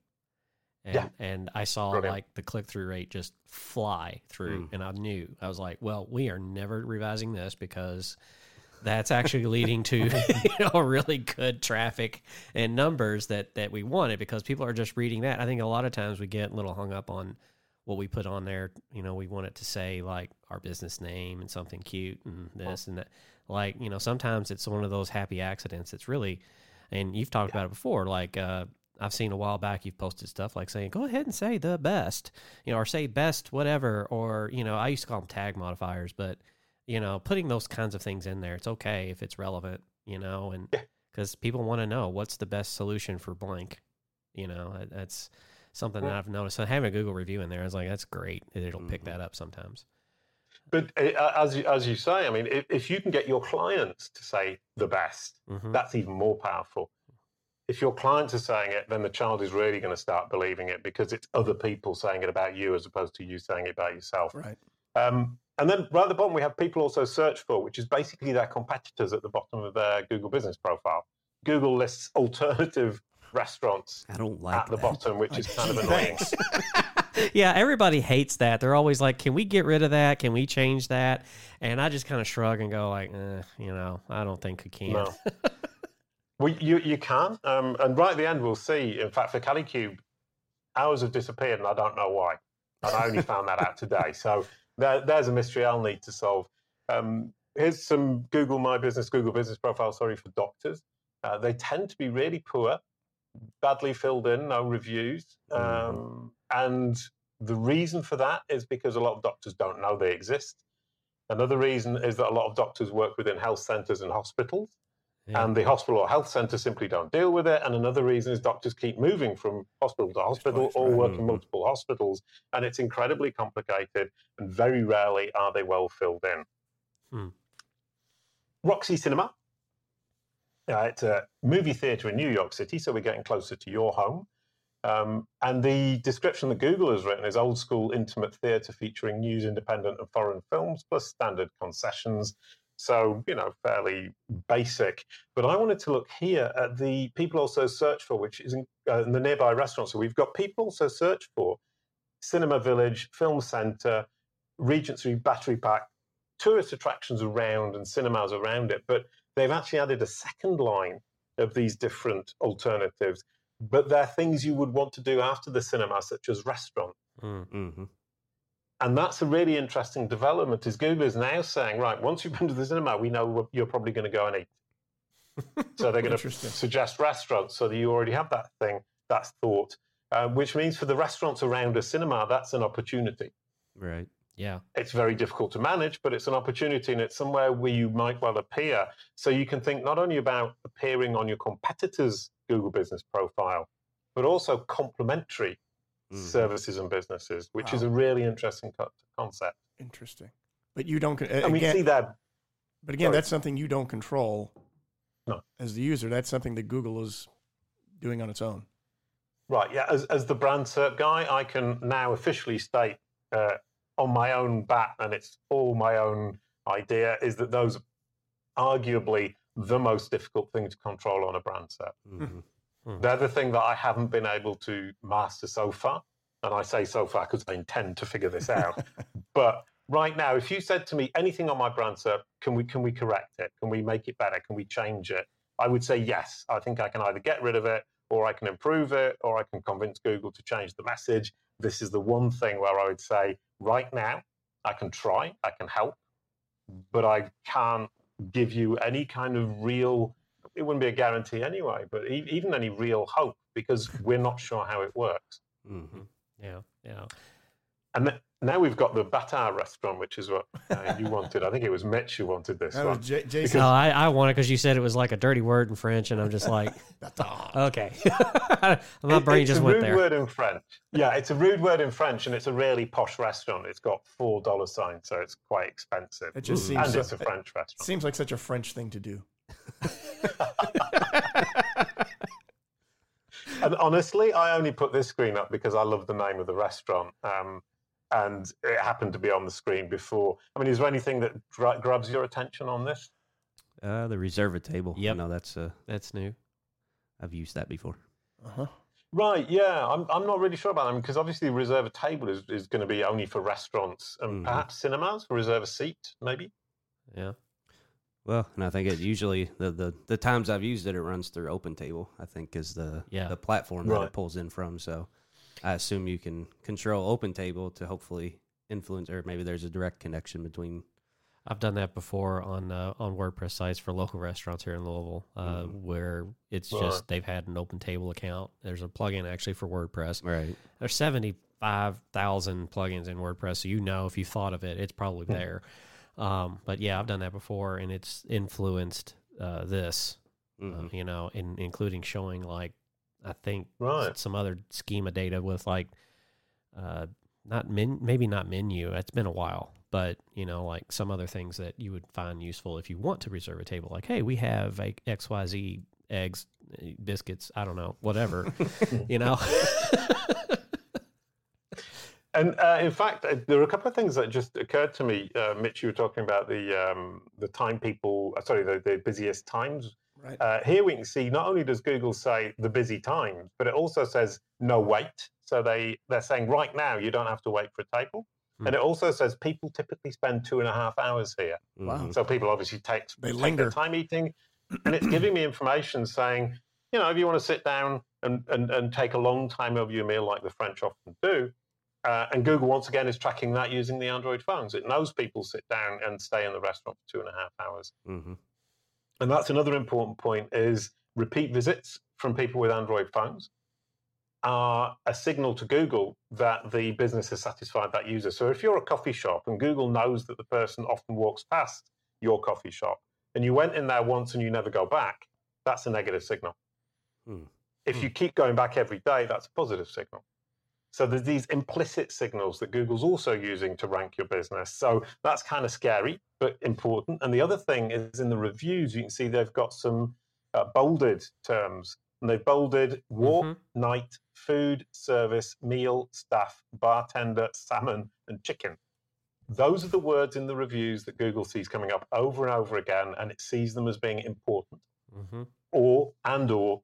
C: and yeah. and I saw Brilliant. like the click through rate just fly through, mm. and I knew I was like, well, we are never revising this because that's actually leading to (laughs) you know really good traffic and numbers that that we wanted because people are just reading that. I think a lot of times we get a little hung up on what we put on there. You know, we want it to say like our business name and something cute and this and that. Like, you know, sometimes it's one of those happy accidents. It's really, and you've talked about it before. Like, uh, I've seen a while back you've posted stuff like saying, go ahead and say the best, you know, or say best whatever, or, you know, I used to call them tag modifiers, but, you know, putting those kinds of things in there, it's okay if it's relevant, you know, and
B: Yeah.
C: because people want to know what's the best solution for blank, you know, that's something that I've noticed. So having a Google review in there, I was like, that's great. It'll pick
D: Mhm.
C: that up sometimes.
B: But uh, as you, as you say, I mean, if, if you can get your clients to say the best,
C: hmm
B: that's even more powerful. If your clients are saying it, then the child is really going to start believing it because it's other people saying it about you as opposed to you saying it about yourself.
A: Right.
B: Um, and then right at the bottom, we have people also search for, which is basically their competitors at the bottom of their Google business profile. Google lists alternative restaurants
D: I don't like
B: at the
D: that.
B: bottom, which is kind of (laughs) annoying. (laughs)
C: Yeah, everybody hates that. They're always like, "Can we get rid of that? Can we change that?" And I just kind of shrug and go, like, eh, "You know, I don't think we can."
B: No. (laughs) well, you, you can. Um, and right at the end, we'll see. In fact, for Kalicube, hours have disappeared, and I don't know why. And I only found that out today. So there, there's a mystery I'll need to solve. Um, here's some Google My Business, Google Business Profile, sorry, for doctors. Uh, they tend to be really poor, badly filled in, no reviews. Um, and the reason for that is because a lot of doctors don't know they exist. Another reason is that a lot of doctors work within health centers and hospitals
C: Yeah.
B: and the hospital or health centre simply don't deal with it. And another reason is doctors keep moving from hospital to hospital or
A: right.
B: work in multiple hospitals, and it's incredibly complicated. And very rarely are they well filled in.
C: Hmm.
B: Roxy Cinema. Uh, it's a movie theatre in New York City, so we're getting closer to your home. Um, and the description that Google has written is old school intimate theatre featuring news, independent, and foreign films, plus standard concessions. So, you know, fairly basic. But I wanted to look here at the people also search for, which is in, uh, in the nearby restaurants. So we've got people also search for Cinema Village, Film Centre, Regency Battery Park, tourist attractions around and cinemas around it. But they've actually added a second line of these different alternatives. But they're things you would want to do after the cinema, such as restaurant.
C: Mm.
B: And that's a really interesting development. Is Google is now saying, right, once you've been to the cinema, we know you're probably going to go and eat. (laughs) So they're going to suggest restaurants so that you already have that thing. That's thought, uh, which means for the restaurants around a cinema, that's an opportunity.
D: Right.
C: Yeah.
B: It's very difficult to manage, but it's an opportunity and it's somewhere where you might well appear. So you can think not only about appearing on your competitor's Google business profile, but also complementary
D: Mhm.
B: services and businesses, which is a really interesting co- concept.
A: Interesting. But you don't.
B: And we
A: Again,
B: see that
A: but again,
B: sorry.
A: that's something you don't control.
B: No.
A: As the user, that's something that Google is doing on its own.
B: Right, yeah. As, as the brand SERP guy, I can now officially state uh, on my own bat, and it's all my own idea, is that those arguably the most difficult thing to control on a brand SERP.
D: Mhm.
B: They're the thing that I haven't been able to master so far. And I say so far because I intend to figure this out. (laughs) but right now, if you said to me anything on my brand can we can we correct it? Can we make it better? Can we change it? I would say yes. I think I can either get rid of it or I can improve it or I can convince Google to change the message. This is the one thing where I would say right now I can try, I can help, but I can't give you any kind of real it wouldn't be a guarantee anyway, but e- even any real hope because we're not sure how it works.
D: Mhm.
C: Yeah. Yeah.
B: And th- now we've got the Bâtard restaurant, which is what uh, you wanted. I think it was Mitch who wanted this
A: That
B: one.
A: was J- Jason.
C: No, I, I want it because you said it was like a dirty word in French, and I'm just like, (laughs) okay. (laughs) My
B: It-
C: brain
B: it's
C: just
B: a
C: went
B: rude
C: there.
B: word in French. Yeah, it's a rude word in French, and it's a really posh restaurant. It's got four dollar signs, so it's quite expensive.
A: It just
D: Ooh.
A: seems
B: and
A: so-
B: it's a French
A: it
B: restaurant.
A: seems like such a French thing to do. (laughs)
B: And honestly, I only put this screen up because I love the name of the restaurant. Um, and it happened to be on the screen before. I mean, is there anything that gra- grabs your attention on this?
D: Uh, the reserve a table.
C: Yeah,
D: No, that's uh,
C: That's new.
D: I've used that before.
A: Uh huh.
B: Right, yeah. I'm, I'm not really sure about them because obviously reserve a table is, is going to be only for restaurants and
D: Mhm.
B: perhaps cinemas, reserve a seat, maybe.
C: Yeah.
D: Well, and I think it usually the, the the times I've used it, it runs through Open Table. I think is the
C: Yeah.
D: the platform that it pulls in from. So I assume you can control Open Table to hopefully influence, or maybe there's a direct connection between.
C: I've done that before on uh, on WordPress sites for local restaurants here in Louisville, uh,
D: Mhm.
C: where it's
B: Right.
C: just they've had an open table account. There's a plugin actually for WordPress.
D: Right.
C: There's seventy five thousand plugins in WordPress, so you know if you thought of it, it's probably
B: Hmm.
C: there. Um, but yeah, I've done that before, and it's influenced uh, this, uh,
D: Mhm.
C: you know, in, including showing like I think
B: Right.
C: some other schema data with like uh, not men, maybe not menu. It's been a while, but you know, like some other things that you would find useful if you want to reserve a table. Like, hey, we have a X Y Z eggs, eh, biscuits. I don't know, whatever. (laughs) you know. (laughs)
B: And uh, in fact, uh, there are a couple of things that just occurred to me. Uh, Mitch, you were talking about the um, the time people, uh, sorry, the, the busiest times.
A: Right.
B: Uh, here we can see not only does Google say the busy times, but it also says no wait. So they they're saying right now you don't have to wait for a table,
C: Hmm.
B: and it also says people typically spend two and a half hours here.
A: Wow.
B: So people obviously take,
A: They
B: take
A: linger.
B: their time eating, and it's giving me information saying, you know, if you want to sit down and, and, and take a long time over your meal like the French often do, uh, and Google once again is tracking that using the Android phones. It knows people sit down and stay in the restaurant for two and a half hours.
D: Mhm.
B: And that's another important point is repeat visits from people with Android phones are a signal to Google that the business has satisfied that user. So if you're a coffee shop and Google knows that the person often walks past your coffee shop and you went in there once and you never go back, that's a negative signal.
D: Hmm.
B: If you keep going back every day, that's a positive signal. So there's these implicit signals that Google's also using to rank your business. So that's kind of scary, but important. And the other thing is in the reviews, you can see they've got some uh, bolded terms. And they've bolded walk,
C: Mhm.
B: night, food, service, meal, staff, bartender, salmon, and chicken. Those are the words in the reviews that Google sees coming up over and over again, and it sees them as being important
C: Mhm.
B: or and or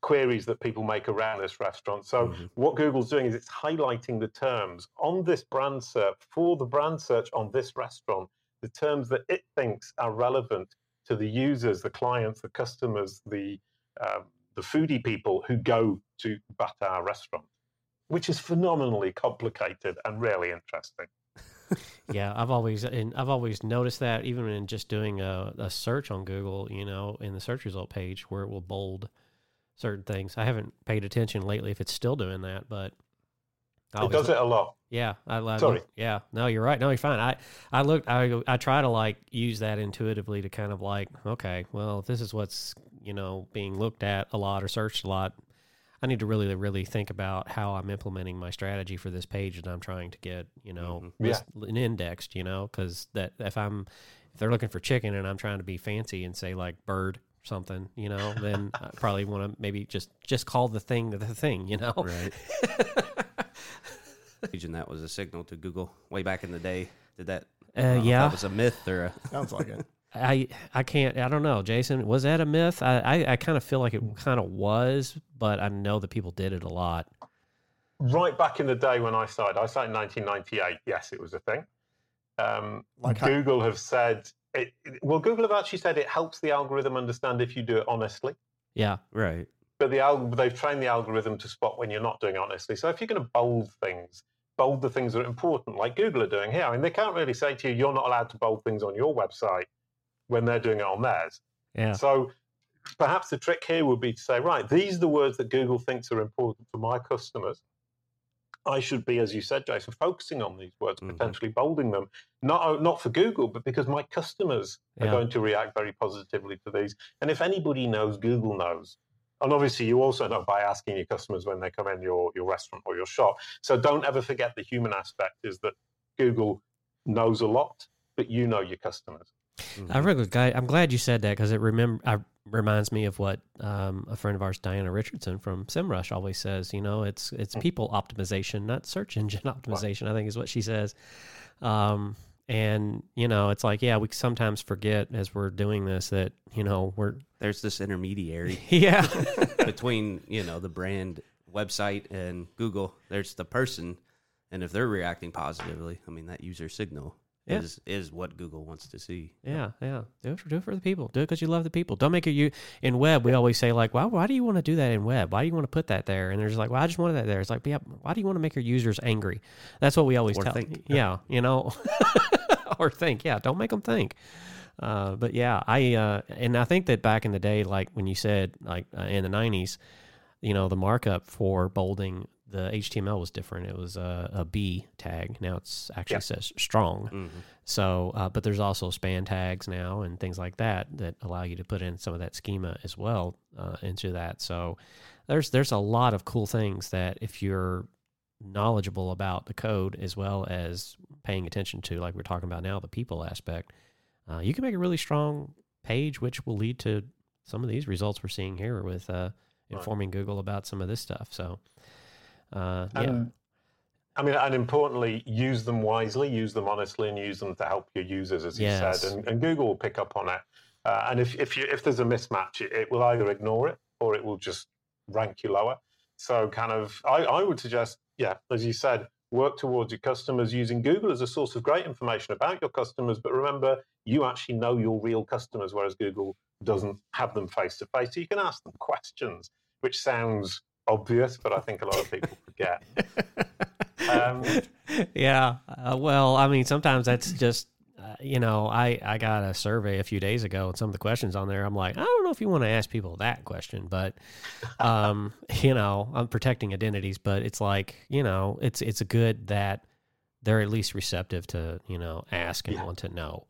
B: queries that people make around this restaurant. So
D: Mhm.
B: what Google's doing is it's highlighting the terms on this brand search for the brand search on this restaurant, the terms that it thinks are relevant to the users, the clients, the customers, the um, the foodie people who go to Bâtard restaurant, which is phenomenally complicated and really interesting. (laughs)
C: yeah, I've always and I've always noticed that even in just doing a, a search on Google, you know, in the search result page where it will bold certain things. I haven't paid attention lately if it's still doing that, but I
B: It
C: always
B: does it a lot.
C: Yeah, I, I
B: Sorry.
C: look- yeah, no, you're right. No, you're fine. I I look. I I try to like use that intuitively to kind of like, okay, well, if this is what's you know being looked at a lot or searched a lot. I need to really really think about how I'm implementing my strategy for this page that I'm trying to get you know
D: Mhm.
B: Yeah.
C: list- indexed. You know, because that if I'm if they're looking for chicken and I'm trying to be fancy and say like bird or something, you know, then I (laughs) probably want to maybe just just call the thing the thing. You know,
D: Right. (laughs) And that was a signal to Google way back in the day. Did that?
C: Uh,
D: don't know if
C: yeah.
D: that was a myth or a.
A: Sounds like it. (laughs)
C: I I can't I don't know, Jason. Was that a myth? I I, I kind of feel like it kind of was, but I know that people did it a lot.
B: Right back in the day when I started, I started in 1998. Yes, it was a thing. Um,
A: Like how-
B: Google have said, it, well, Google have actually said it helps the algorithm understand if you do it honestly.
C: Yeah,
D: Right.
B: But the they've trained the algorithm to spot when you're not doing it honestly. So if you're going to bold things, bold the things that are important, like Google are doing here. I mean, they can't really say to you, you're not allowed to bold things on your website when they're doing it on theirs.
C: yeah,
B: So perhaps the trick here would be to say, right, these are the words that Google thinks are important for my customers. I should be, as you said, Jason, focusing on these words,
D: Mhm.
B: potentially bolding them, not not for Google, but because my customers are going to react very positively to these. And if anybody knows, Google knows. And obviously, you also know by asking your customers when they come in your, your restaurant or your shop. So don't ever forget the human aspect is that Google knows a lot, but you know your customers.
C: I really glad, I'm glad you said that because it remember I, reminds me of what um, a friend of ours, Diana Richardson from SEMrush, always says. You know, it's it's people optimization, not search engine (laughs) optimization. I think is what she says. Um, and you know, it's like yeah, we sometimes forget as we're doing this that you know we're
D: There's this intermediary (laughs)
C: yeah (laughs)
D: between you know the brand website and Google. There's the person, and if they're reacting positively, I mean that user signal
C: Yeah.
D: is is what Google wants to see.
C: Yeah, yeah. Do it for do it for the people. Do it because you love the people. Don't make it you in web. We always say like, why why do you want to do that in web? Why do you want to put that there? And there's like, well, I just wanted that there. It's like, yeah, why do you want to make your users angry? That's what we always
D: Or
C: tell.
D: think. (laughs)
C: Yeah, you know, (laughs) or think. Yeah, don't make them think. Uh, but yeah, I uh, and I think that back in the day, like when you said like uh, in the '90s, you know, the markup for bolding the HTML was different. It was a, a B tag. Now it's actually says strong.
D: hmm
C: So, uh, but there's also span tags now and things like that that allow you to put in some of that schema as well uh, into that. So, there's there's a lot of cool things that if you're knowledgeable about the code as well as paying attention to, like we're talking about now, the people aspect, uh, you can make a really strong page, which will lead to some of these results we're seeing here with uh,
B: Right.
C: informing Google about some of this stuff. So, uh, yeah,
B: And, I mean, and importantly, use them wisely, use them honestly, and use them to help your users, as you said. And, and Google will pick up on it. Uh, and if if you if there's a mismatch, it, it will either ignore it or it will just rank you lower. So, kind of, I, I would suggest, yeah, as you said, work towards your customers using Google as a source of great information about your customers. But remember, you actually know your real customers, whereas Google doesn't have them face to face. So you can ask them (laughs) questions, which sounds obvious, but I think a lot of people forget. (laughs) Um,
C: yeah. Uh, well, I mean, sometimes that's just, uh, you know, I, I got a survey a few days ago and some of the questions on there, I'm like, I don't know if you want to ask people that question, but, (laughs) um, you know, I'm protecting identities, but it's like, you know, it's, it's good that they're at least receptive to, you know, ask and
B: Yeah.
C: want to know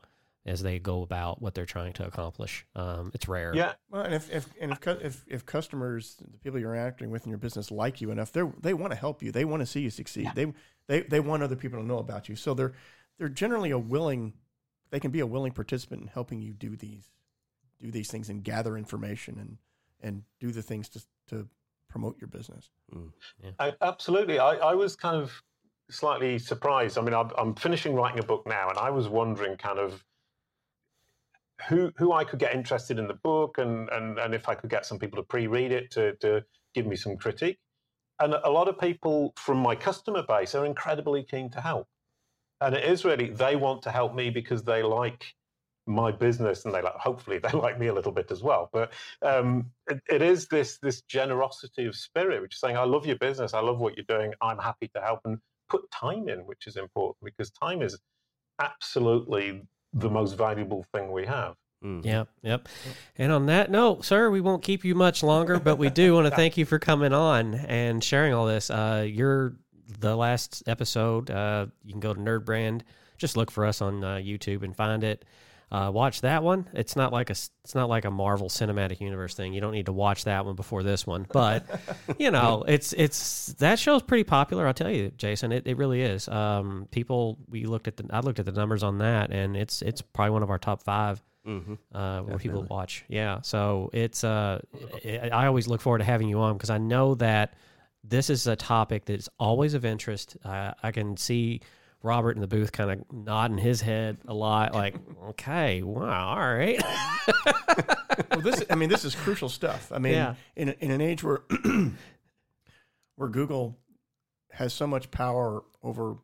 C: as they go about what they're trying to accomplish. Um, it's rare.
B: yeah,
A: Well, and if if and if, if if customers, the people you're interacting with in your business, like you enough, they they want to help you. They want to see you succeed. They they they want other people to know about you. So they're they're generally a willing. They can be a willing participant in helping you do these do these things and gather information and and do the things to to promote your business.
B: I, absolutely. I, I was kind of slightly surprised. I mean, I'm, I'm finishing writing a book now, and I was wondering kind of who who I could get interested in the book, and and and if I could get some people to pre-read it to to give me some critique. And a lot of people from my customer base are incredibly keen to help, and it is really they want to help me because they like my business and they like hopefully they (laughs) like me a little bit as well. But um, it, it is this this generosity of spirit which is saying i love your business. I love what you're doing. I'm happy to help. And put time in which is important because time is absolutely the most valuable thing we have
D: Mm.
C: Yep, yep. And on that note, sir, we won't keep you much longer, but we do want to thank you for coming on and sharing all this. Uh, you're the last episode. Uh, you can go to Nerd Brand. Just look for us on uh, YouTube and find it. Uh, watch that one. It's not like a it's not like a Marvel Cinematic Universe thing. You don't need to watch that one before this one. But (laughs) you know, it's it's that show's pretty popular. I'll tell you, Jason. It, it really is. Um, people, we looked at the I looked at the numbers on that, and it's it's probably one of our top five
D: hmm
C: uh, where people watch. Yeah, so it's uh, I I always look forward to having you on because I know that this is a topic that is always of interest. Uh, I can see Robert in the booth kind of nodding his head a lot, like, (laughs) okay, wow, all right. (laughs)
A: well, this I mean this is crucial stuff. I mean,
C: Yeah.
A: in in an age where (clears throat) where Google has so much power over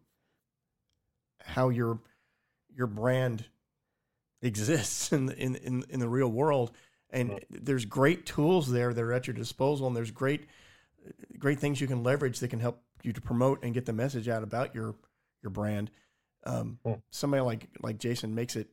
A: how your your brand exists in the, in, in in the real world, and there's great tools there that are at your disposal, and there's great great things you can leverage that can help you to promote and get the message out about your your brand. Um,
B: Hmm.
A: Somebody like like Jason makes it.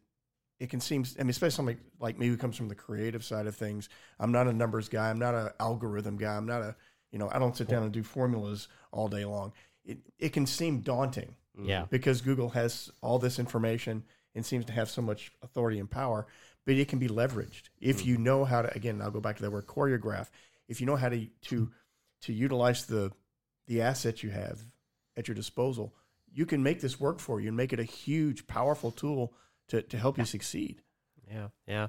A: It can seem, I mean, especially somebody like me who comes from the creative side of things. I'm not a numbers guy. I'm not an algorithm guy. I'm not a, you know, I don't sit down and do formulas all day long. It it can seem daunting
C: yeah,
A: because Google has all this information and seems to have so much authority and power, but it can be leveraged if you know how to. Again, I'll go back to that word choreograph. If you know how to to to utilize the the assets you have at your disposal, you can make this work for you and make it a huge, powerful tool to to help you succeed.
C: yeah, yeah.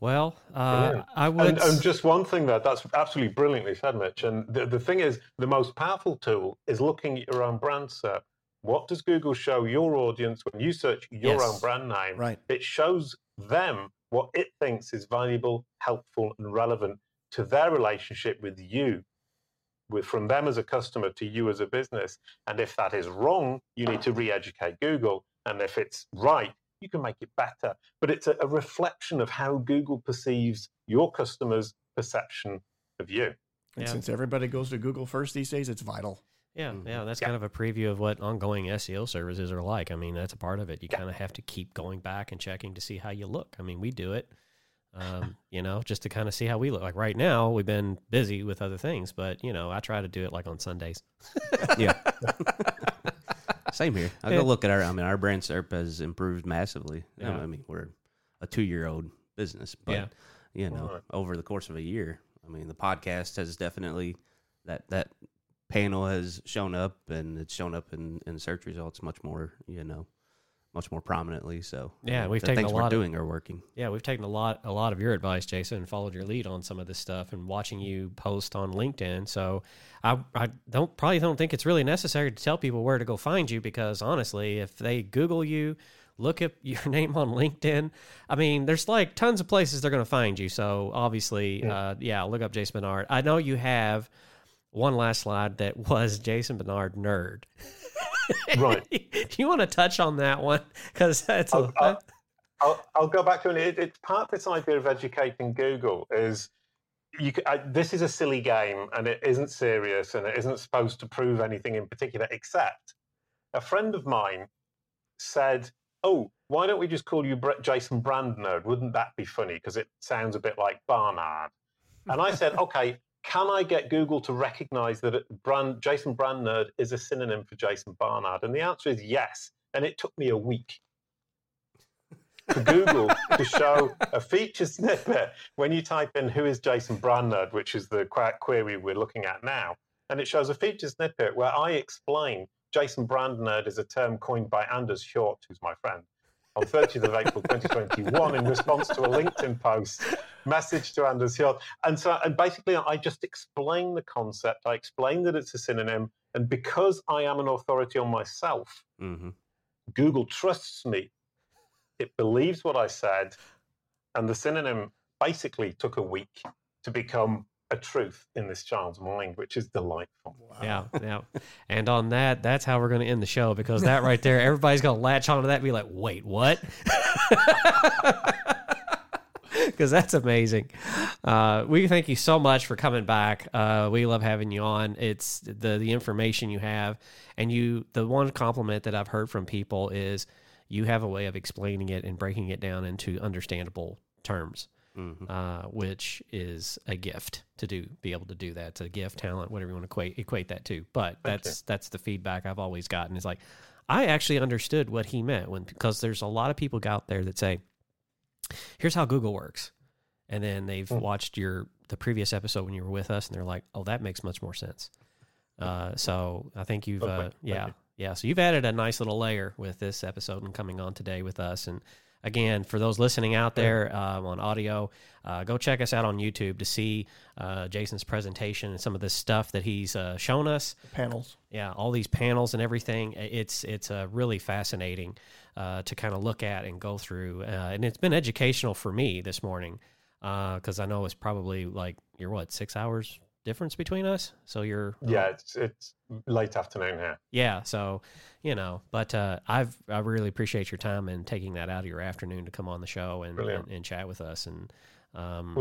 C: Well, uh,
B: Brilliant.
C: I would.
B: And, and just one thing there, that's absolutely brilliantly said, Mitch. And the, the thing is, the most powerful tool is looking at your own brand search. What does Google show your audience when you search your
C: Yes.
B: own brand name?
A: Right.
B: It shows them what it thinks is valuable, helpful, and relevant to their relationship with you, with from them as a customer to you as a business. And if that is wrong, you need to re-educate Google. And if it's right, you can make it better. But it's a, a reflection of how Google perceives your customers' perception of you.
A: And
C: Yeah.
A: since everybody goes to Google first these days, it's vital.
C: Yeah,
D: Mhm.
C: yeah, that's
B: Yeah.
C: kind of a preview of what ongoing SEO services are like. I mean, that's a part of it. You
B: Yeah.
C: kind of have to keep going back and checking to see how you look. I mean, we do it, um, you know, just to kind of see how we look. Like right now, we've been busy with other things, but you know, I try to do it like on Sundays.
D: Yeah. (laughs) Same here. I
C: Yeah.
D: go look at our. I mean, our brand SERP has improved massively.
C: Yeah.
D: I mean, we're a two-year-old business, but
C: Yeah.
D: you know,
B: Right.
D: over the course of a year, I mean, the podcast has definitely that that panel has shown up, and it's shown up in in search results much more. You know, much more prominently. So
C: Yeah,
D: uh,
C: we've
D: the
C: taken
D: things
C: a
D: we're
C: lot of-
D: doing are working.
C: Yeah, we've taken a lot a lot of your advice, Jason, and followed your lead on some of this stuff and watching you post on LinkedIn. So I I don't probably don't think it's really necessary to tell people where to go find you because honestly, if they Google you, look up (laughs) your name on LinkedIn, I mean, there's like tons of places they're going to find you. So obviously,
B: Yeah.
C: uh, yeah, look up Jason Barnard. I know you have one last slide that was Jason Barnard nerd. (laughs) (laughs)
B: Right.
C: Do you want to touch on that one? Because that's a,
B: I'll, I'll, I'll, I'll go back to it. it. It's part of this idea of educating Google is you. I, this is a silly game, and it isn't serious, and it isn't supposed to prove anything in particular. Except a friend of mine said, "Oh, why don't we just call you Jason Brand Nerd? Wouldn't that be funny? Because it sounds a bit like Barnard." And I said, "Okay." Can I get Google to recognize that brand, Jason Brand Nerd is a synonym for Jason Barnard? And the answer is yes. And it took me a week for Google to show a feature snippet when you type in who is Jason Brandnerd, which is the query we're looking at now. And it shows a feature snippet where I explain Jason Brandnerd is a term coined by Anders Hjort, who's my friend, on 30th of April 2021 in response to a LinkedIn post message to Anders Hjort. And so, and basically, I just explain the concept. I explain that it's a synonym. And because I am an authority on myself,
D: hmm
B: Google trusts me. It believes what I said. And the synonym basically took a week to become a truth in this child's mind, which is delightful.
C: Yeah, yeah. And on that, that's how we're going to end the show because that right there, everybody's going to latch onto that and be like, wait, what? (laughs) Because that's amazing. Uh, we thank you so much for coming back. Uh, we love having you on. It's the the information you have, and you. The one compliment that I've heard from people is you have a way of explaining it and breaking it down into understandable terms
D: hmm
C: uh, which is a gift to do, be able to do that. It's a gift, talent, whatever you want to equate equate that to. But that's that's the feedback I've always gotten. Is like, I actually understood what he meant when because there's a lot of people out there that say, "Here's how Google works," and then they've
B: Hmm.
C: watched your the previous episode when you were with us, and they're like, "Oh, that makes much more sense." Uh, so I think you've,
B: Okay,
C: uh, yeah, yeah. So you've added a nice little layer with this episode and coming on today with us. And again, for those listening out there um, on audio, uh, go check us out on YouTube to see uh, Jason's presentation and some of this stuff that he's uh, shown us.
A: Panels.
C: Yeah, all these panels and everything. It's it's uh, really fascinating uh, to kind of look at and go through, uh, and it's been educational for me this morning because I know it's probably like you're what six hours difference between us. So you're
B: Yeah, it's, it's late afternoon here.
C: yeah. So you know, but uh, I've I really appreciate your time and taking that out of your afternoon to come on the show and and, and chat with us and. Um,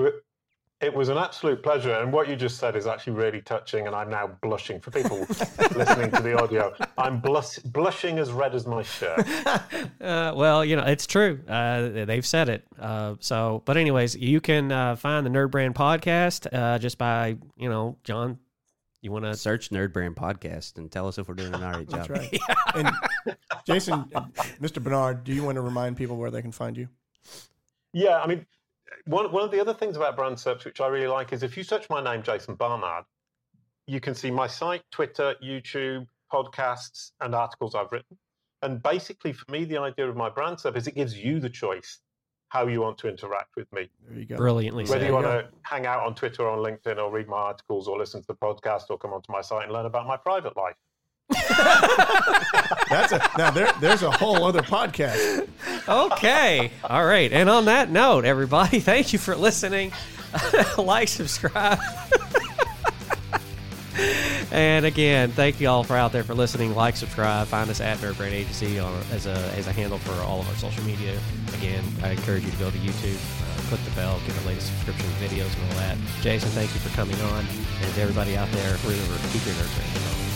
B: It was an absolute pleasure. And what you just said is actually really touching. And I'm now blushing. For people (laughs) listening to the audio, I'm blush, blushing as red as my shirt. (laughs)
C: Uh, well, you know, it's true. Uh, they've said it. Uh, so, but anyways, you can uh, find the Nerd Brand podcast uh, just by, you know, John. You want to?
D: Search Nerd Brand Podcast and tell us if we're doing an all (laughs) right job.
A: That's right. And Jason, uh, Mr. Barnard, do you want to remind people where they can find you?
B: Yeah, I mean, one, one of the other things about brand search, which I really like, is if you search my name, Jason Barnard, you can see my site, Twitter, YouTube, podcasts, and articles I've written. And basically, for me, the idea of my brand search is it gives you the choice how you want to interact with me.
A: There you go.
C: Brilliantly
B: Whether
C: said.
B: you want
A: Yeah.
B: to hang out on Twitter or on LinkedIn or read my articles or listen to the podcast or come onto my site and learn about my private life. (laughs)
A: That's a now there. There's a whole other podcast.
C: Okay. All right. And on that note, everybody, (laughs) thank you for listening. (laughs) like, subscribe. And again, thank you all for out there for listening. Like, subscribe, find us at Nerd Brand Agency on, as a as a handle for all of our social media. Again, I encourage you to go to YouTube, uh, click the bell, get the latest subscription videos and all that. Jason, thank you for coming on, and to everybody out there, remember keep your nurturing.